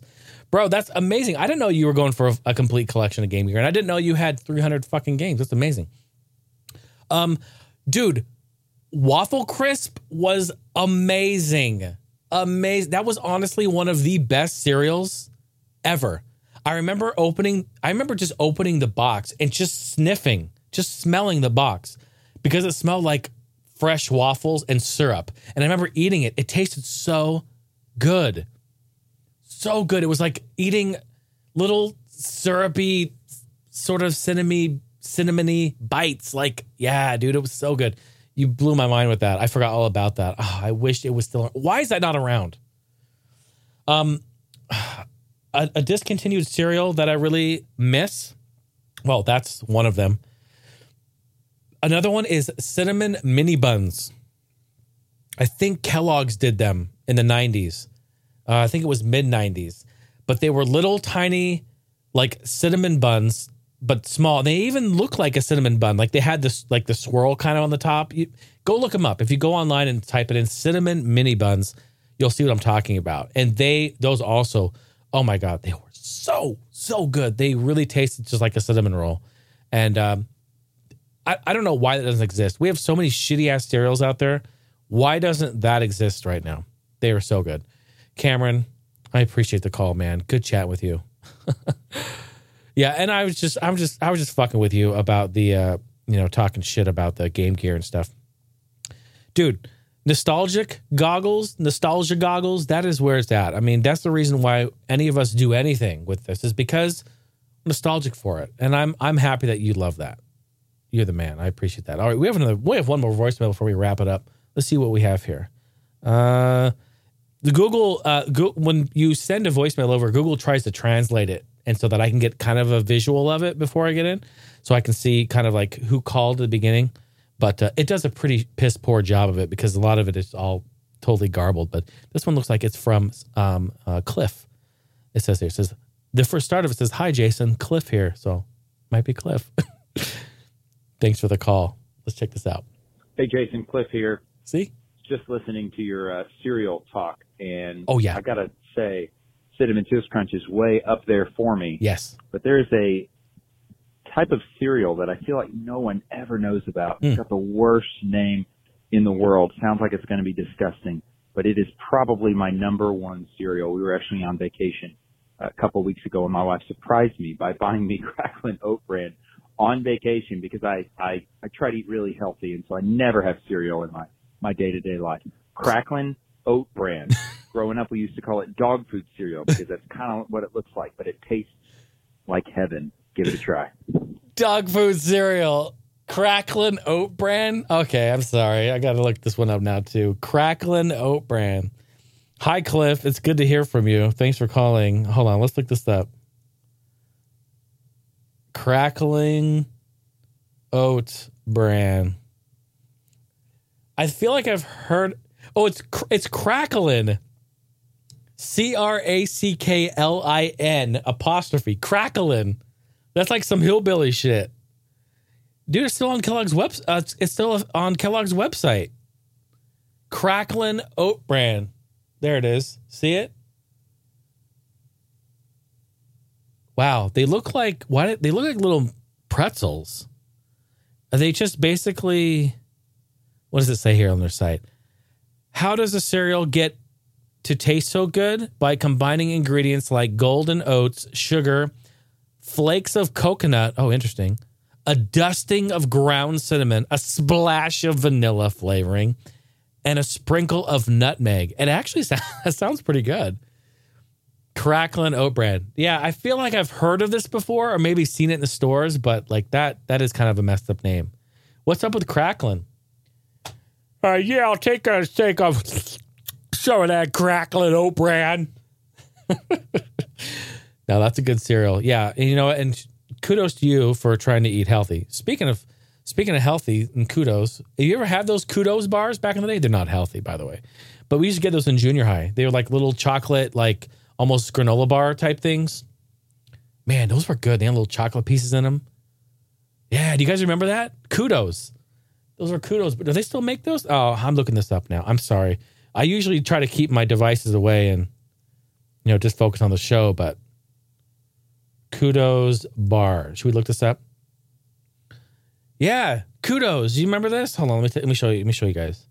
Bro, that's amazing. I didn't know you were going for a, a complete collection of Game Gear, and I didn't know you had 300 fucking games. That's amazing. Um, dude, Waffle Crisp was amazing. Amazing. That was honestly one of the best cereals ever. I remember opening, I remember just opening the box and just sniffing, just smelling the box because it smelled like fresh waffles and syrup. And I remember eating it. It tasted so good. So good. It was like eating little syrupy, sort of cinnamony, cinnamony bites. Like, yeah, dude, it was so good. You blew my mind with that. I forgot all about that. Oh, I wish it was still. Why is that not around? Um, a, a discontinued cereal that I really miss. Well, that's one of them. Another one is cinnamon mini buns. I think Kellogg's did them in the 90s. Uh, I think it was mid 90s. But they were little tiny, like cinnamon buns, but small. They even look like a cinnamon bun. Like they had this, like the swirl kind of on the top. You, go look them up. If you go online and type it in cinnamon mini buns, you'll see what I'm talking about. And they, those also, oh my God, they were so, so good. They really tasted just like a cinnamon roll. And um, I, I don't know why that doesn't exist. We have so many shitty ass cereals out there. Why doesn't that exist right now? They are so good. Cameron, I appreciate the call, man. Good chat with you. yeah, and I was just I'm just I was just fucking with you about the uh, you know, talking shit about the Game Gear and stuff. Dude, nostalgic goggles, nostalgia goggles, that is where it's at. I mean, that's the reason why any of us do anything with this is because I'm nostalgic for it. And I'm I'm happy that you love that. You're the man. I appreciate that. All right, we have another we have one more voicemail before we wrap it up. Let's see what we have here. Uh the Google, uh, Go- when you send a voicemail over, Google tries to translate it, and so that I can get kind of a visual of it before I get in, so I can see kind of like who called at the beginning. But uh, it does a pretty piss poor job of it because a lot of it is all totally garbled. But this one looks like it's from um, uh, Cliff. It says here, it says the first start of it says, "Hi Jason, Cliff here," so might be Cliff. Thanks for the call. Let's check this out. Hey, Jason, Cliff here. See, Just listening to your uh, cereal talk, and Oh, yeah. I gotta say, cinnamon toast crunch is way up there for me. yes, But there's a type of cereal that I feel like no one ever knows about. Hmm. It's got the worst name in the world. Sounds like it's going to be disgusting, but it is probably my number one cereal. We were actually on vacation a couple of weeks ago, and my wife surprised me by buying me Cracklin Oat Bran on vacation because I I I try to eat really healthy, and so I never have cereal in my my day to day life. Cracklin Oat Bran. Growing up, we used to call it dog food cereal because that's kind of what it looks like, but it tastes like heaven. Give it a try. dog food cereal. Cracklin oat bran. Okay, I'm sorry. I got to look this one up now too. Cracklin oat bran. Hi, Cliff. It's good to hear from you. Thanks for calling. Hold on. Let's look this up. Crackling oat bran. I feel like I've heard. Oh, it's it's crackling. C R A C K L I N apostrophe crackling. That's like some hillbilly shit. Dude, it's still on Kellogg's web. Uh, it's- it's still on Kellogg's website. Cracklin oat bran. There it is. See it? Wow, they look like why? They look like little pretzels. Are they just basically? What does it say here on their site? How does a cereal get to taste so good by combining ingredients like golden oats, sugar, flakes of coconut. Oh, interesting. A dusting of ground cinnamon, a splash of vanilla flavoring, and a sprinkle of nutmeg. It actually sounds, that sounds pretty good. Cracklin oat bran. Yeah, I feel like I've heard of this before or maybe seen it in the stores, but like that that is kind of a messed up name. What's up with Cracklin? Uh, yeah, I'll take a take of some of that Cracklin oat bran. now that's a good cereal. Yeah, and you know, and kudos to you for trying to eat healthy. Speaking of speaking of healthy and kudos, have you ever had those kudos bars back in the day? They're not healthy, by the way, but we used to get those in junior high. They were like little chocolate, like almost granola bar type things. Man, those were good. They had little chocolate pieces in them. Yeah, do you guys remember that? Kudos. Those are kudos, but do they still make those? Oh, I'm looking this up now. I'm sorry. I usually try to keep my devices away and you know just focus on the show, but kudos bar. Should we look this up? Yeah, kudos. Do you remember this? Hold on, let me t- let me show you. Let me show you guys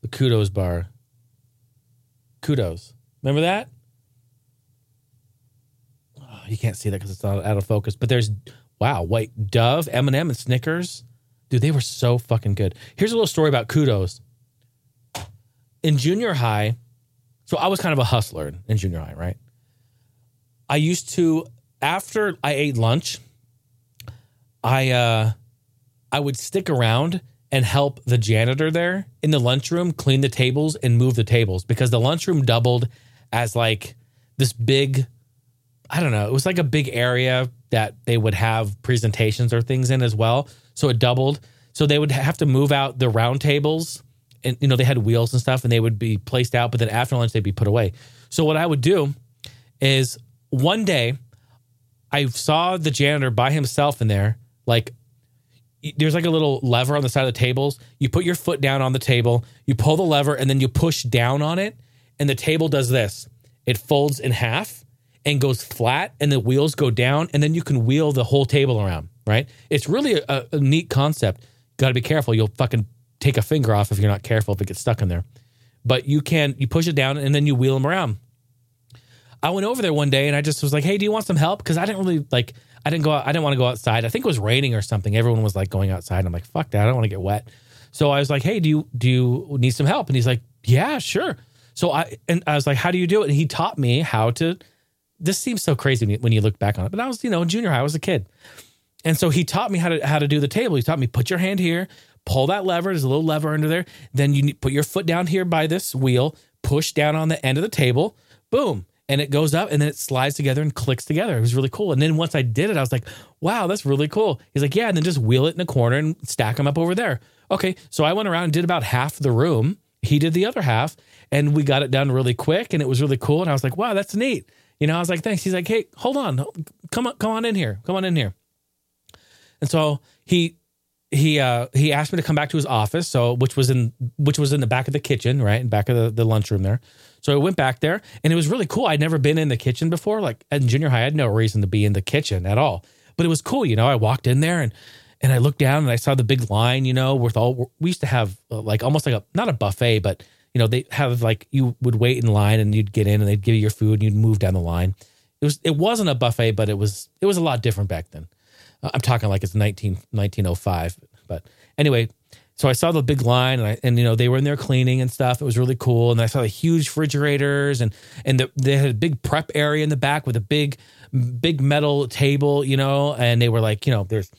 the kudos bar. Kudos. Remember that? Oh, you can't see that because it's not out of focus. But there's wow, wait, Dove, M and m and Snickers, dude, they were so fucking good. Here's a little story about kudos. In junior high, so I was kind of a hustler in junior high, right? I used to after I ate lunch, I uh I would stick around and help the janitor there in the lunchroom clean the tables and move the tables because the lunchroom doubled as like this big I don't know, it was like a big area that they would have presentations or things in as well. So it doubled. So they would have to move out the round tables and you know they had wheels and stuff and they would be placed out but then after lunch they'd be put away. So what I would do is one day I saw the janitor by himself in there like there's like a little lever on the side of the tables. You put your foot down on the table, you pull the lever, and then you push down on it, and the table does this. It folds in half and goes flat, and the wheels go down, and then you can wheel the whole table around. Right? It's really a, a neat concept. Got to be careful. You'll fucking take a finger off if you're not careful if it gets stuck in there. But you can you push it down and then you wheel them around. I went over there one day and I just was like, "Hey, do you want some help?" Because I didn't really like I didn't go out, I didn't want to go outside. I think it was raining or something. Everyone was like going outside. And I'm like, fuck that. I don't want to get wet. So I was like, hey, do you do you need some help? And he's like, yeah, sure. So I and I was like, how do you do it? And he taught me how to. This seems so crazy when you look back on it, but I was, you know, in junior high, I was a kid, and so he taught me how to how to do the table. He taught me put your hand here, pull that lever. There's a little lever under there. Then you put your foot down here by this wheel, push down on the end of the table. Boom and it goes up and then it slides together and clicks together. It was really cool. And then once I did it, I was like, wow, that's really cool. He's like, yeah, and then just wheel it in a corner and stack them up over there. Okay. So I went around and did about half the room. He did the other half and we got it done really quick and it was really cool. And I was like, wow, that's neat. You know, I was like, thanks. He's like, hey, hold on. Come on, come on in here. Come on in here. And so he he uh he asked me to come back to his office, so which was in which was in the back of the kitchen, right? In back of the, the lunchroom there. So I went back there and it was really cool. I'd never been in the kitchen before. Like in junior high, I had no reason to be in the kitchen at all. But it was cool, you know. I walked in there and and I looked down and I saw the big line, you know, with all we used to have uh, like almost like a not a buffet, but you know, they have like you would wait in line and you'd get in and they'd give you your food and you'd move down the line. It was it wasn't a buffet, but it was it was a lot different back then. I'm talking like it's 19 1905, but anyway, so I saw the big line and I, and you know they were in there cleaning and stuff. It was really cool. And I saw the huge refrigerators and and the, they had a big prep area in the back with a big big metal table, you know, and they were like, you know, there's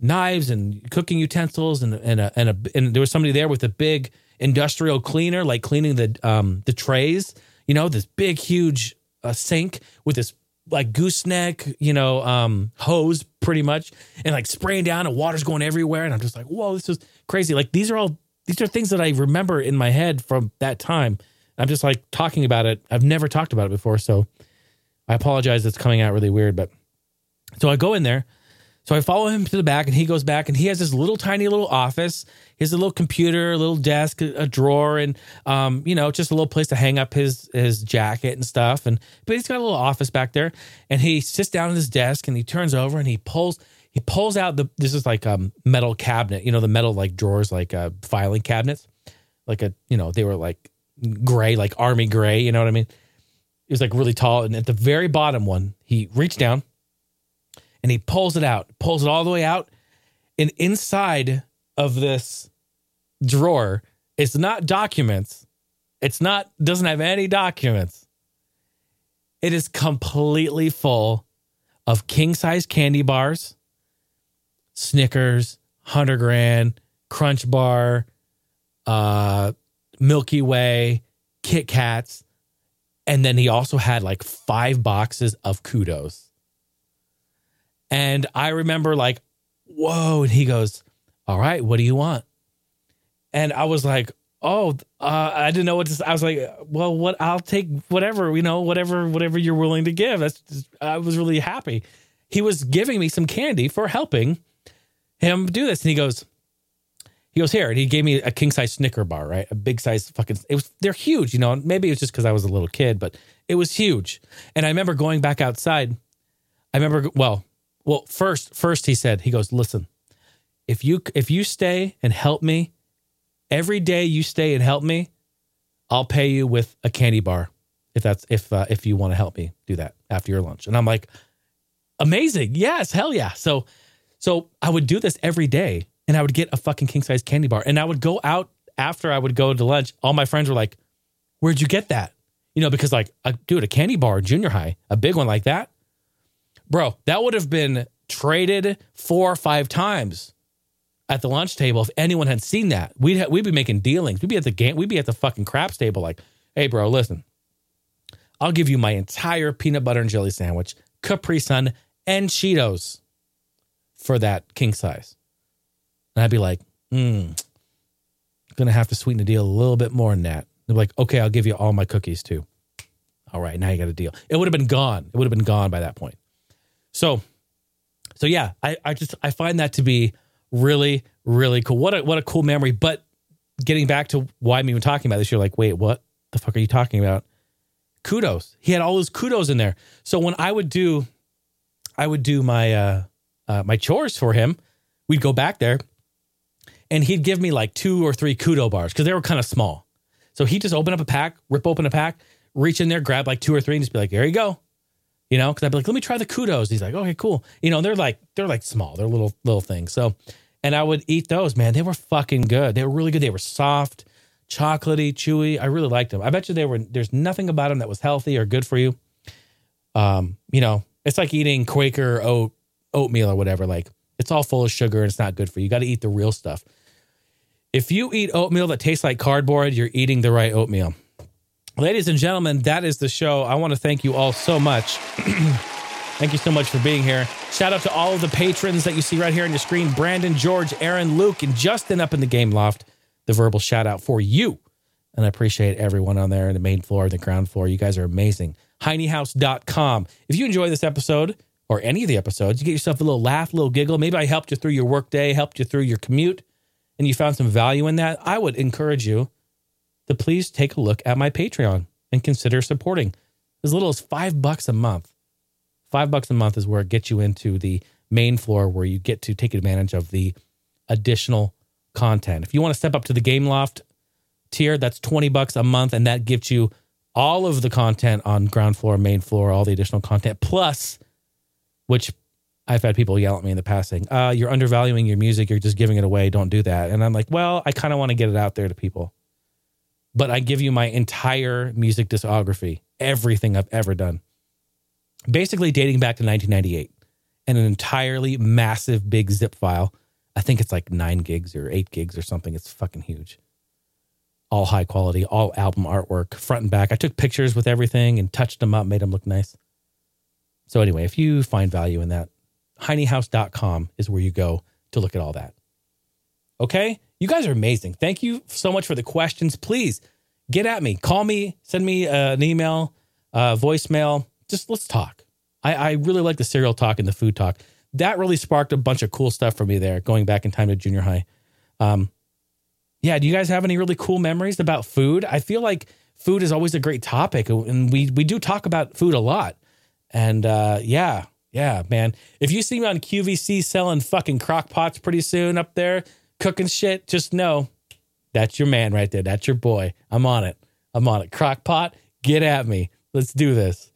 knives and cooking utensils and and a, and a, and there was somebody there with a big industrial cleaner like cleaning the um the trays, you know, this big huge uh, sink with this like gooseneck, you know, um, hose pretty much, and like spraying down and water's going everywhere. And I'm just like, whoa, this is crazy. Like these are all these are things that I remember in my head from that time. I'm just like talking about it. I've never talked about it before, so I apologize. It's coming out really weird, but so I go in there so I follow him to the back, and he goes back, and he has this little tiny little office. He has a little computer, a little desk, a, drawer, and um, you know, just a little place to hang up his his jacket and stuff. And but he's got a little office back there, and he sits down at his desk, and he turns over, and he pulls he pulls out the this is like a um, metal cabinet, you know, the metal like drawers, like uh, filing cabinets, like a you know they were like gray, like army gray, you know what I mean? It was like really tall, and at the very bottom one, he reached down and he pulls it out, pulls it all the way out. And inside of this drawer, it's not documents. It's not, doesn't have any documents. It is completely full of king size candy bars, Snickers, 100 grand, Crunch Bar, uh, Milky Way, Kit Kats. And then he also had like five boxes of kudos. And I remember like, whoa. And he goes, All right, what do you want? And I was like, Oh, uh, I didn't know what to. I was like, Well, what I'll take whatever, you know, whatever, whatever you're willing to give. That's just, I was really happy. He was giving me some candy for helping him do this. And he goes, he goes here and he gave me a king size Snicker bar, right? A big size fucking. It was they're huge, you know. Maybe it was just because I was a little kid, but it was huge. And I remember going back outside. I remember well, well first first he said he goes listen, if you if you stay and help me, every day you stay and help me, I'll pay you with a candy bar if that's if uh, if you want to help me do that after your lunch. And I'm like, amazing, yes, hell yeah. So so I would do this every day and I would get a fucking king size candy bar. And I would go out after I would go to lunch. All my friends were like, Where'd you get that? You know, because like, a, dude, a candy bar, junior high, a big one like that, bro, that would have been traded four or five times at the lunch table if anyone had seen that. We'd ha- we'd be making dealings. We'd be at the game. We'd be at the fucking craps table. Like, hey, bro, listen, I'll give you my entire peanut butter and jelly sandwich, Capri Sun, and Cheetos for that king size. And I'd be like, hmm, gonna have to sweeten the deal a little bit more than that. They're like, okay, I'll give you all my cookies too. All right, now you got a deal. It would have been gone. It would have been gone by that point. So, so yeah, I, I just I find that to be really, really cool. What a what a cool memory. But getting back to why I'm even talking about this, you're like, wait, what the fuck are you talking about? Kudos. He had all those kudos in there. So when I would do, I would do my uh, uh my chores for him. We'd go back there and he'd give me like two or three kudo bars because they were kind of small. So he'd just open up a pack, rip open a pack, reach in there, grab like two or three, and just be like, "There you go," you know. Because I'd be like, "Let me try the kudos." He's like, "Okay, cool." You know, they're like they're like small, they're little little things. So, and I would eat those. Man, they were fucking good. They were really good. They were soft, chocolatey, chewy. I really liked them. I bet you they were. There's nothing about them that was healthy or good for you. Um, you know, it's like eating Quaker oat oatmeal or whatever. Like it's all full of sugar and it's not good for you. You got to eat the real stuff. If you eat oatmeal that tastes like cardboard, you're eating the right oatmeal. Ladies and gentlemen, that is the show. I want to thank you all so much. thank you so much for being here. Shout out to all of the patrons that you see right here on your screen Brandon, George, Aaron, Luke, and Justin up in the game loft. The verbal shout out for you. And I appreciate everyone on there in the main floor, the ground floor. You guys are amazing. HineyHouse.com. If you enjoy this episode or any of the episodes, you get yourself a little laugh, a little giggle. Maybe I helped you through your workday, helped you through your commute and you found some value in that, I would encourage you to please take a look at my Patreon and consider supporting as little as five bucks a month. Five bucks a month is where it gets you into the main floor where you get to take advantage of the additional content. If you want to step up to the Game Loft tier, that's 20 bucks a month, and that gives you all of the content on ground floor, main floor, all the additional content, plus, which I've had people yell at me in the past saying, uh, you're undervaluing your music. You're just giving it away. Don't do that. And I'm like, well, I kind of want to get it out there to people. But I give you my entire music discography, everything I've ever done, basically dating back to 1998, and an entirely massive big zip file. I think it's like nine gigs or eight gigs or something. It's fucking huge. All high quality, all album artwork, front and back. I took pictures with everything and touched them up, made them look nice. So, anyway, if you find value in that, hineyhouse.com is where you go to look at all that. Okay? You guys are amazing. Thank you so much for the questions. Please get at me. Call me, send me uh, an email, uh, voicemail. Just let's talk. I, I really like the cereal talk and the food talk. That really sparked a bunch of cool stuff for me there, going back in time to junior high. Um, yeah, do you guys have any really cool memories about food? I feel like food is always a great topic, and we we do talk about food a lot. And uh, yeah, yeah, man. If you see me on QVC selling fucking crock pots pretty soon up there, cooking shit, just know that's your man right there. That's your boy. I'm on it. I'm on it. Crock pot, get at me. Let's do this.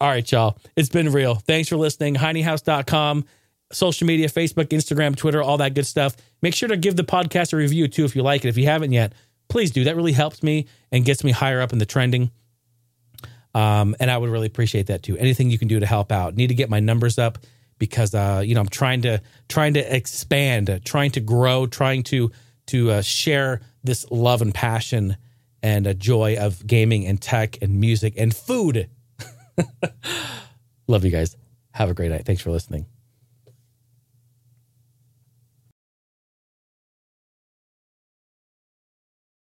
All right, y'all. It's been real. Thanks for listening. HineyHouse.com, social media, Facebook, Instagram, Twitter, all that good stuff. Make sure to give the podcast a review too if you like it. If you haven't yet, please do. That really helps me and gets me higher up in the trending. Um, and I would really appreciate that too. Anything you can do to help out. Need to get my numbers up because uh, you know I'm trying to trying to expand, trying to grow, trying to to uh, share this love and passion and a joy of gaming and tech and music and food. Love you guys. Have a great night. Thanks for listening.